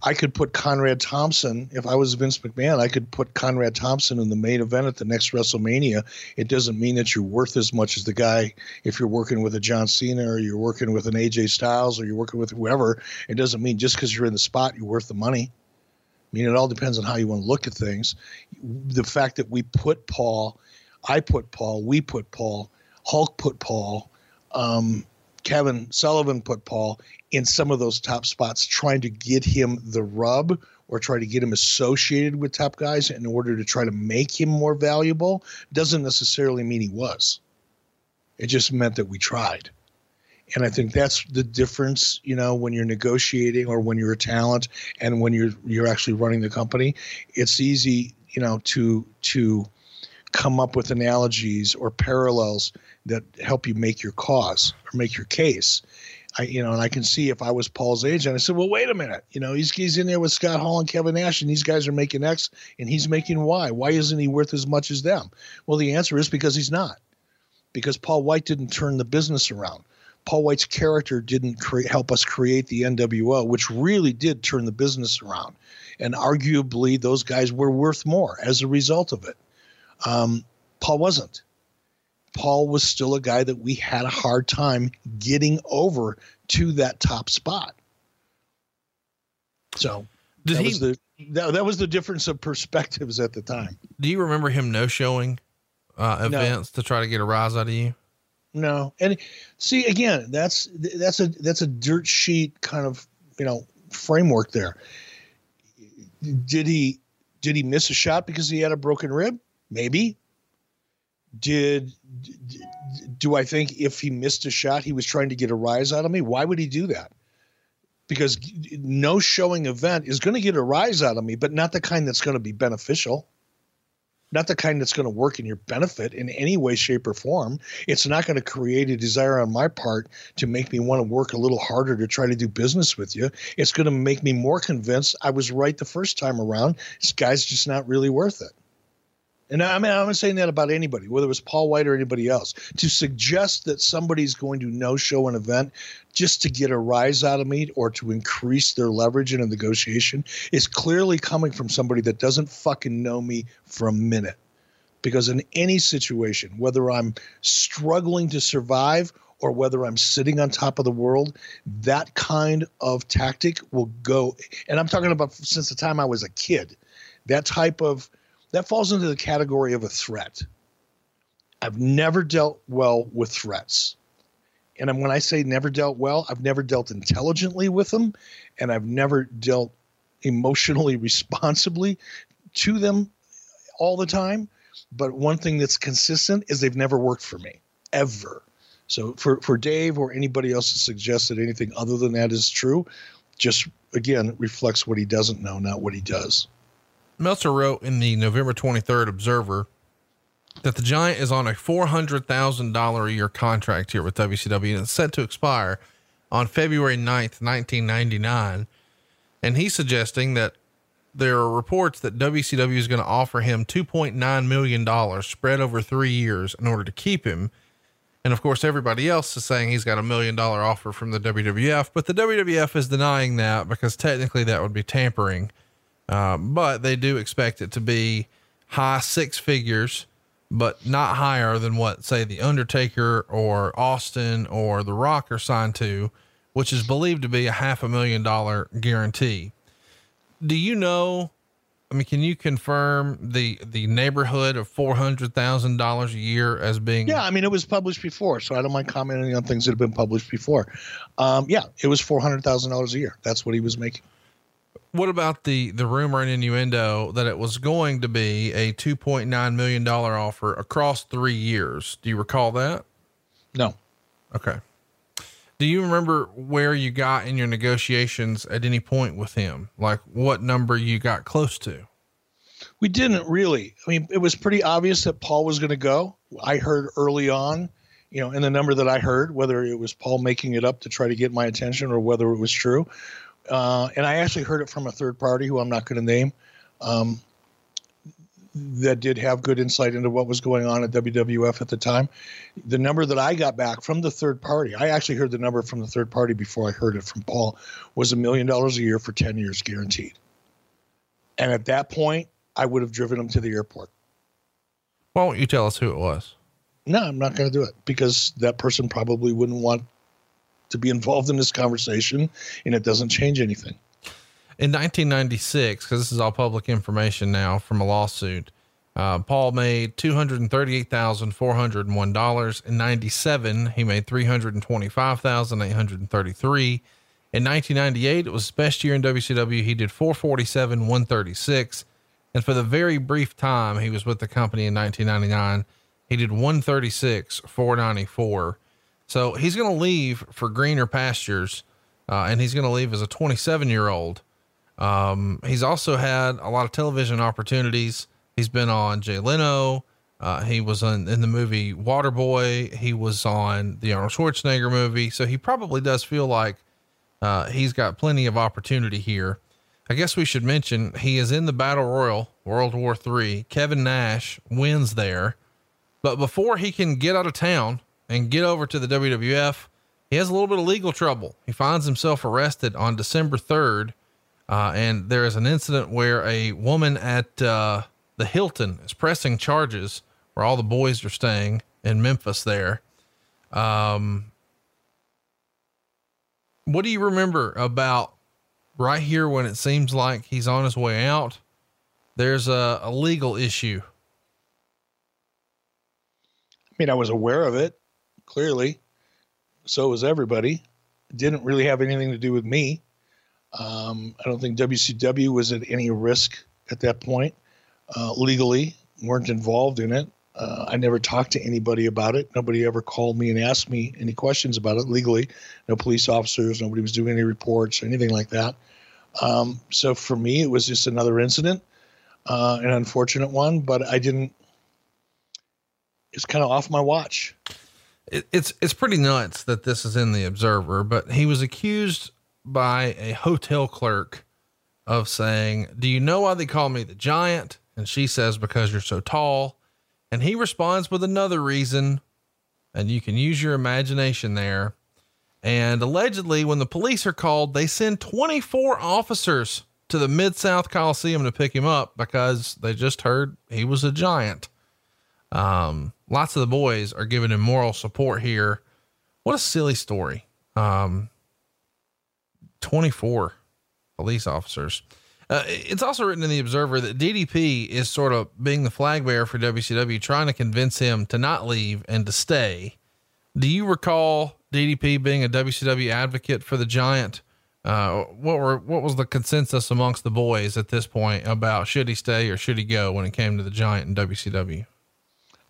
I could put Conrad Thompson, if I was Vince McMahon, I could put Conrad Thompson in the main event at the next WrestleMania. It doesn't mean that you're worth as much as the guy if you're working with a John Cena or you're working with an AJ Styles or you're working with whoever. It doesn't mean just because you're in the spot, you're worth the money. I mean, it all depends on how you want to look at things. The fact that we put Paul I put Paul, we put Paul, Hulk put Paul, um, Kevin Sullivan put Paul in some of those top spots, trying to get him the rub or try to get him associated with top guys in order to try to make him more valuable doesn't necessarily mean he was. It just meant that we tried. And I think that's the difference, you know, when you're negotiating or when you're a talent and when you're you're actually running the company. It's easy, you know, to to come up with analogies or parallels that help you make your cause or make your case. I, you know, and I can see if I was Paul's agent, I said, well, wait a minute. You know, he's, he's in there with Scott Hall and Kevin Nash, and these guys are making X and he's making Y. Why isn't he worth as much as them? Well, the answer is because he's not. Because Paul White didn't turn the business around. Paul White's character didn't cre- help us create the NWO, which really did turn the business around. And arguably, those guys were worth more as a result of it. Um, Paul wasn't. Paul was still a guy that we had a hard time getting over to that top spot. So that he, was the that, that was the difference of perspectives at the time. Do you remember him no showing uh, events no. to try to get a rise out of you? No. And see again, that's that's a that's a dirt sheet kind of, you know, framework there. Did he did he miss a shot because he had a broken rib? Maybe. Did do I think if he missed a shot, he was trying to get a rise out of me? Why would he do that? Because no showing event is going to get a rise out of me, but not the kind that's going to be beneficial. Not the kind that's going to work in your benefit in any way, shape, or form. It's not going to create a desire on my part to make me want to work a little harder to try to do business with you. It's going to make me more convinced I was right the first time around. This guy's just not really worth it. And I mean, I'm not saying that about anybody, whether it was Paul White or anybody else. To suggest that somebody's going to no show an event just to get a rise out of me or to increase their leverage in a negotiation is clearly coming from somebody that doesn't fucking know me for a minute. Because in any situation, whether I'm struggling to survive or whether I'm sitting on top of the world, that kind of tactic will go. And I'm talking about since the time I was a kid. That type of that falls into the category of a threat. I've never dealt well with threats. And when I say never dealt well, I've never dealt intelligently with them and I've never dealt emotionally responsibly to them all the time. But one thing that's consistent is they've never worked for me. ever. So for, for Dave or anybody else to suggest that anything other than that is true, just again reflects what he doesn't know, not what he does. Meltzer wrote in the November 23rd Observer that the Giant is on a $400,000 a year contract here with WCW and it's set to expire on February 9th, 1999. And he's suggesting that there are reports that WCW is going to offer him $2.9 million spread over three years in order to keep him. And of course, everybody else is saying he's got a million dollar offer from the WWF, but the WWF is denying that because technically that would be tampering. Um, but they do expect it to be high six figures, but not higher than what, say, The Undertaker or Austin or The Rock are signed to, which is believed to be a half a million dollar guarantee. Do you know? I mean, can you confirm the the neighborhood of four hundred thousand dollars a year as being? Yeah, I mean, it was published before, so I don't mind commenting on things that have been published before. Um, yeah, it was four hundred thousand dollars a year. That's what he was making. What about the the rumor and innuendo that it was going to be a two point nine million dollar offer across three years? Do you recall that? No. Okay. Do you remember where you got in your negotiations at any point with him? Like what number you got close to? We didn't really. I mean, it was pretty obvious that Paul was going to go. I heard early on, you know, in the number that I heard, whether it was Paul making it up to try to get my attention or whether it was true, uh, and I actually heard it from a third party who I'm not going to name, um, that did have good insight into what was going on at WWF at the time. The number that I got back from the third party, I actually heard the number from the third party before I heard it from Paul, was a million dollars a year for 10 years guaranteed. And at that point, I would have driven him to the airport. Why won't you tell us who it was? No, I'm not going to do it because that person probably wouldn't want to be involved in this conversation and it doesn't change anything. In 1996, because this is all public information now from a lawsuit, uh, Paul made $238,401. In 97, he made 325,833. In 1998, it was his best year in WCW. He did 447, 136. And for the very brief time he was with the company in 1999, he did 136, 494. So he's going to leave for greener pastures, uh, and he's going to leave as a 27 year old. Um, he's also had a lot of television opportunities. He's been on Jay Leno. Uh, he was on, in the movie Waterboy. He was on the Arnold Schwarzenegger movie. So he probably does feel like uh, he's got plenty of opportunity here. I guess we should mention he is in the Battle Royal, World War III. Kevin Nash wins there. But before he can get out of town, and get over to the WWF, he has a little bit of legal trouble. He finds himself arrested on December 3rd. Uh, and there is an incident where a woman at uh, the Hilton is pressing charges where all the boys are staying in Memphis there. Um, what do you remember about right here when it seems like he's on his way out? There's a, a legal issue. I mean, I was aware of it clearly. So was everybody. It didn't really have anything to do with me. Um, I don't think WCW was at any risk at that point uh, legally, weren't involved in it. Uh, I never talked to anybody about it. Nobody ever called me and asked me any questions about it legally. No police officers, nobody was doing any reports or anything like that. Um, so for me, it was just another incident, uh, an unfortunate one, but I didn't, it's kind of off my watch it, it's it's pretty nuts that this is in the Observer, but he was accused by a hotel clerk of saying, "Do you know why they call me the Giant?" And she says, "Because you're so tall." And he responds with another reason, and you can use your imagination there. And allegedly, when the police are called, they send 24 officers to the Mid South Coliseum to pick him up because they just heard he was a giant. Um, lots of the boys are giving him moral support here. What a silly story. Um, 24 police officers. Uh, it's also written in the Observer that DDP is sort of being the flag bearer for WCW, trying to convince him to not leave and to stay. Do you recall DDP being a WCW advocate for the Giant? Uh, what were what was the consensus amongst the boys at this point about should he stay or should he go when it came to the Giant and WCW?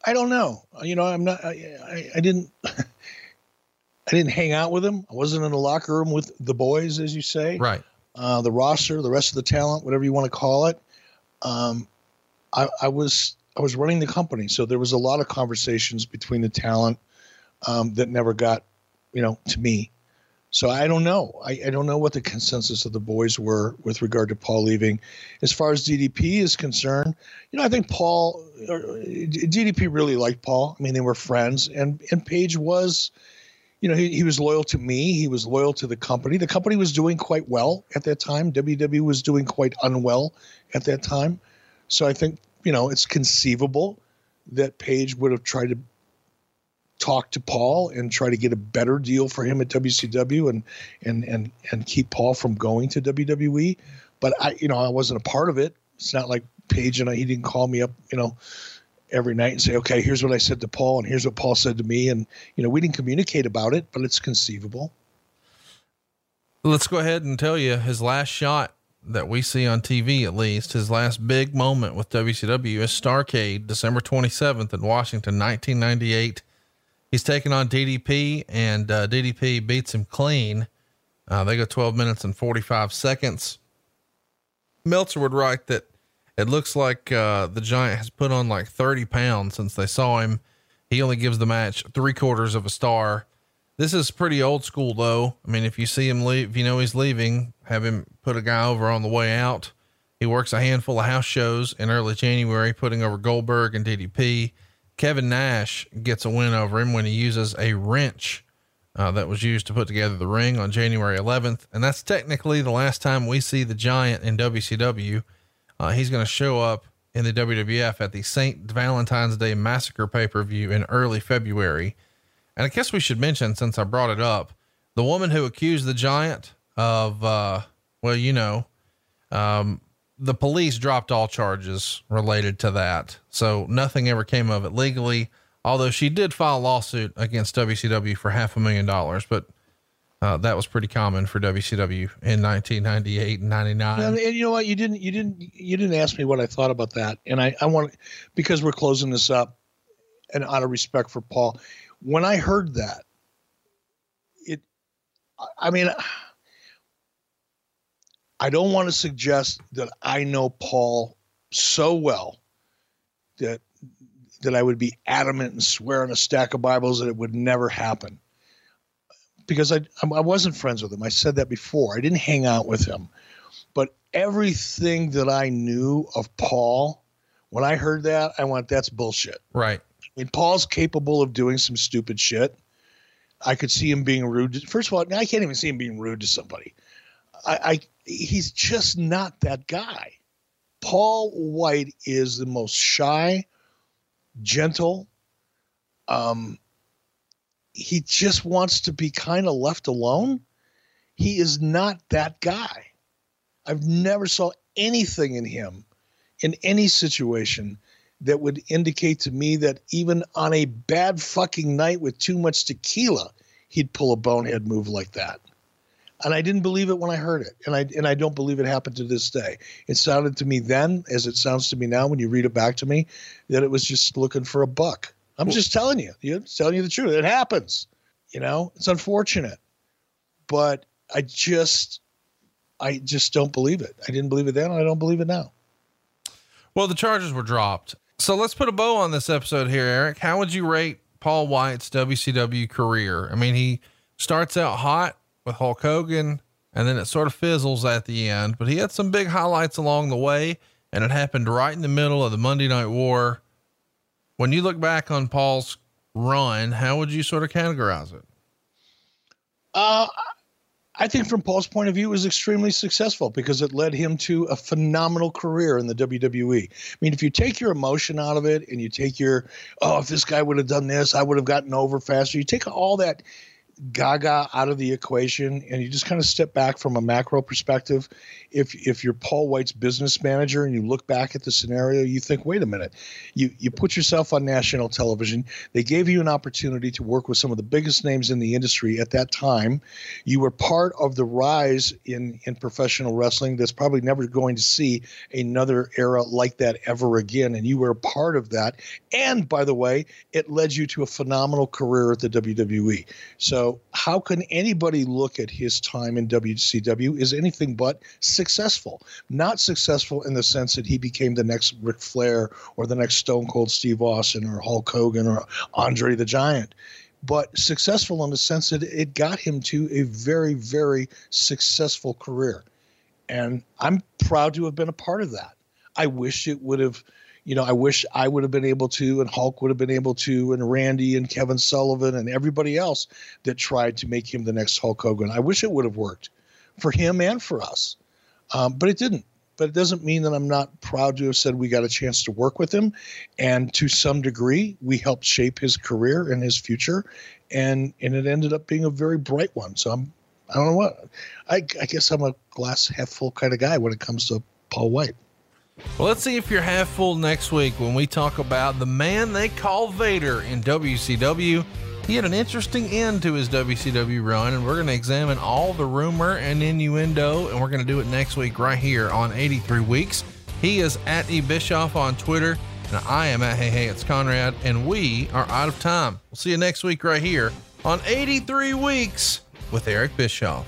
I don't know. You know, I'm not. I, I, I didn't. I didn't hang out with him. I wasn't in the locker room with the boys, as you say. Right. Uh, the roster, the rest of the talent, whatever you want to call it. Um, I, I was I was running the company, so there was a lot of conversations between the talent um, that never got, you know, to me. So I don't know. I, I don't know what the consensus of the boys were with regard to Paul leaving. As far as DDP is concerned, you know, I think Paul, uh, DDP really liked Paul. I mean, they were friends, and and Page was, you know, he, he was loyal to me. He was loyal to the company. The company was doing quite well at that time. WWE was doing quite unwell at that time. So I think you know it's conceivable that Page would have tried to talk to Paul and try to get a better deal for him at WCW and and and and keep Paul from going to WWE. But I, you know, I wasn't a part of it. It's not like Page and I. He didn't call me up, you know, every night and say, "Okay, here's what I said to Paul, and here's what Paul said to me." And you know, we didn't communicate about it, but it's conceivable. Let's go ahead and tell you his last shot that we see on TV, at least his last big moment with WCW is Starcade, December 27th in Washington, 1998 he's taking on DDP, and uh, DDP beats him clean. Uh, they go 12 minutes and 45 seconds. Meltzer would write that it looks like uh, the Giant has put on like 30 pounds since they saw him. He only gives the match three quarters of a star. This is pretty old school, though. I mean, if you see him leave, if you know he's leaving, have him put a guy over on the way out. He works a handful of house shows in early January, putting over Goldberg and DDP. Kevin Nash gets a win over him when he uses a wrench uh, that was used to put together the ring on January 11th. And that's technically the last time we see the Giant in WCW. Uh, he's going to show up in the WWF at the St. Valentine's Day Massacre pay per view in early February. And I guess we should mention, since I brought it up, the woman who accused the Giant of, uh, well, you know, um, the police dropped all charges related to that. So nothing ever came of it legally, although she did file a lawsuit against WCW for half a million dollars, but uh, that was pretty common for WCW in 1998 and 99. And, and, you know what? You didn't, you didn't, you didn't ask me what I thought about that. And I, I want, because we're closing this up and out of respect for Paul, when I heard that, it, I mean, I don't want to suggest that I know Paul so well that that I would be adamant and swear on a stack of Bibles that it would never happen. Because I I wasn't friends with him. I said that before. I didn't hang out with him. But everything that I knew of Paul, when I heard that, I went, that's bullshit. Right. I mean, Paul's capable of doing some stupid shit. I could see him being rude. To, First of all, I can't even see him being rude to somebody. I, I he's just not that guy. Paul White is the most shy, gentle. Um, he just wants to be kind of left alone. He is not that guy. I've never saw anything in him in any situation that would indicate to me that even on a bad fucking night with too much tequila, he'd pull a bonehead move like that and I didn't believe it when I heard it, and I and I don't believe it happened to this day. It sounded to me then, as it sounds to me now, when you read it back to me, that it was just looking for a buck. I'm just telling you, you telling you the truth. It happens, you know. It's unfortunate, but I just, I just don't believe it. I didn't believe it then, and I don't believe it now. Well, the charges were dropped. So let's put a bow on this episode here, Eric. How would you rate Paul White's WCW career? I mean, he starts out hot with Hulk Hogan, and then it sort of fizzles at the end. But he had some big highlights along the way, and it happened right in the middle of the Monday Night War. When you look back on Paul's run, how would you sort of categorize it? Uh, I think from Paul's point of view, it was extremely successful because it led him to a phenomenal career in the WWE. I mean, if you take your emotion out of it and you take your, oh, if this guy would have done this, I would have gotten over faster. You take all that Gaga out of the equation and you just kind of step back from a macro perspective, if if you're Paul White's business manager and you look back at the scenario, you think, wait a minute, you you put yourself on national television. They gave you an opportunity to work with some of the biggest names in the industry at that time. You were part of the rise in in professional wrestling that's probably never going to see another era like that ever again. And you were a part of that. And by the way, it led you to a phenomenal career at the WWE. So how can anybody look at his time in WCW is anything but successful. Not successful in the sense that he became the next Ric Flair or the next Stone Cold Steve Austin or Hulk Hogan or Andre the Giant, but successful in the sense that it got him to a very, very successful career. And I'm proud to have been a part of that. I wish it would have you know, I wish I would have been able to, and Hulk would have been able to, and Randy and Kevin Sullivan and everybody else that tried to make him the next Hulk Hogan. I wish it would have worked for him and for us. Um, but it didn't. But it doesn't mean that I'm not proud to have said we got a chance to work with him. And to some degree, we helped shape his career and his future. And, and it ended up being a very bright one. So I'm, I don't know what, I, I guess I'm a glass half full kind of guy when it comes to Paul White. Well, let's see if you're half full next week when we talk about the man they call Vader in WCW he had an interesting end to his WCW run, and we're going to examine all the rumor and innuendo, and we're going to do it next week right here on 83 Weeks. He is at E Bischoff on Twitter, and I am at Hey Hey It's Conrad, and we are out of time. We'll see you next week right here on 83 Weeks with Eric Bischoff.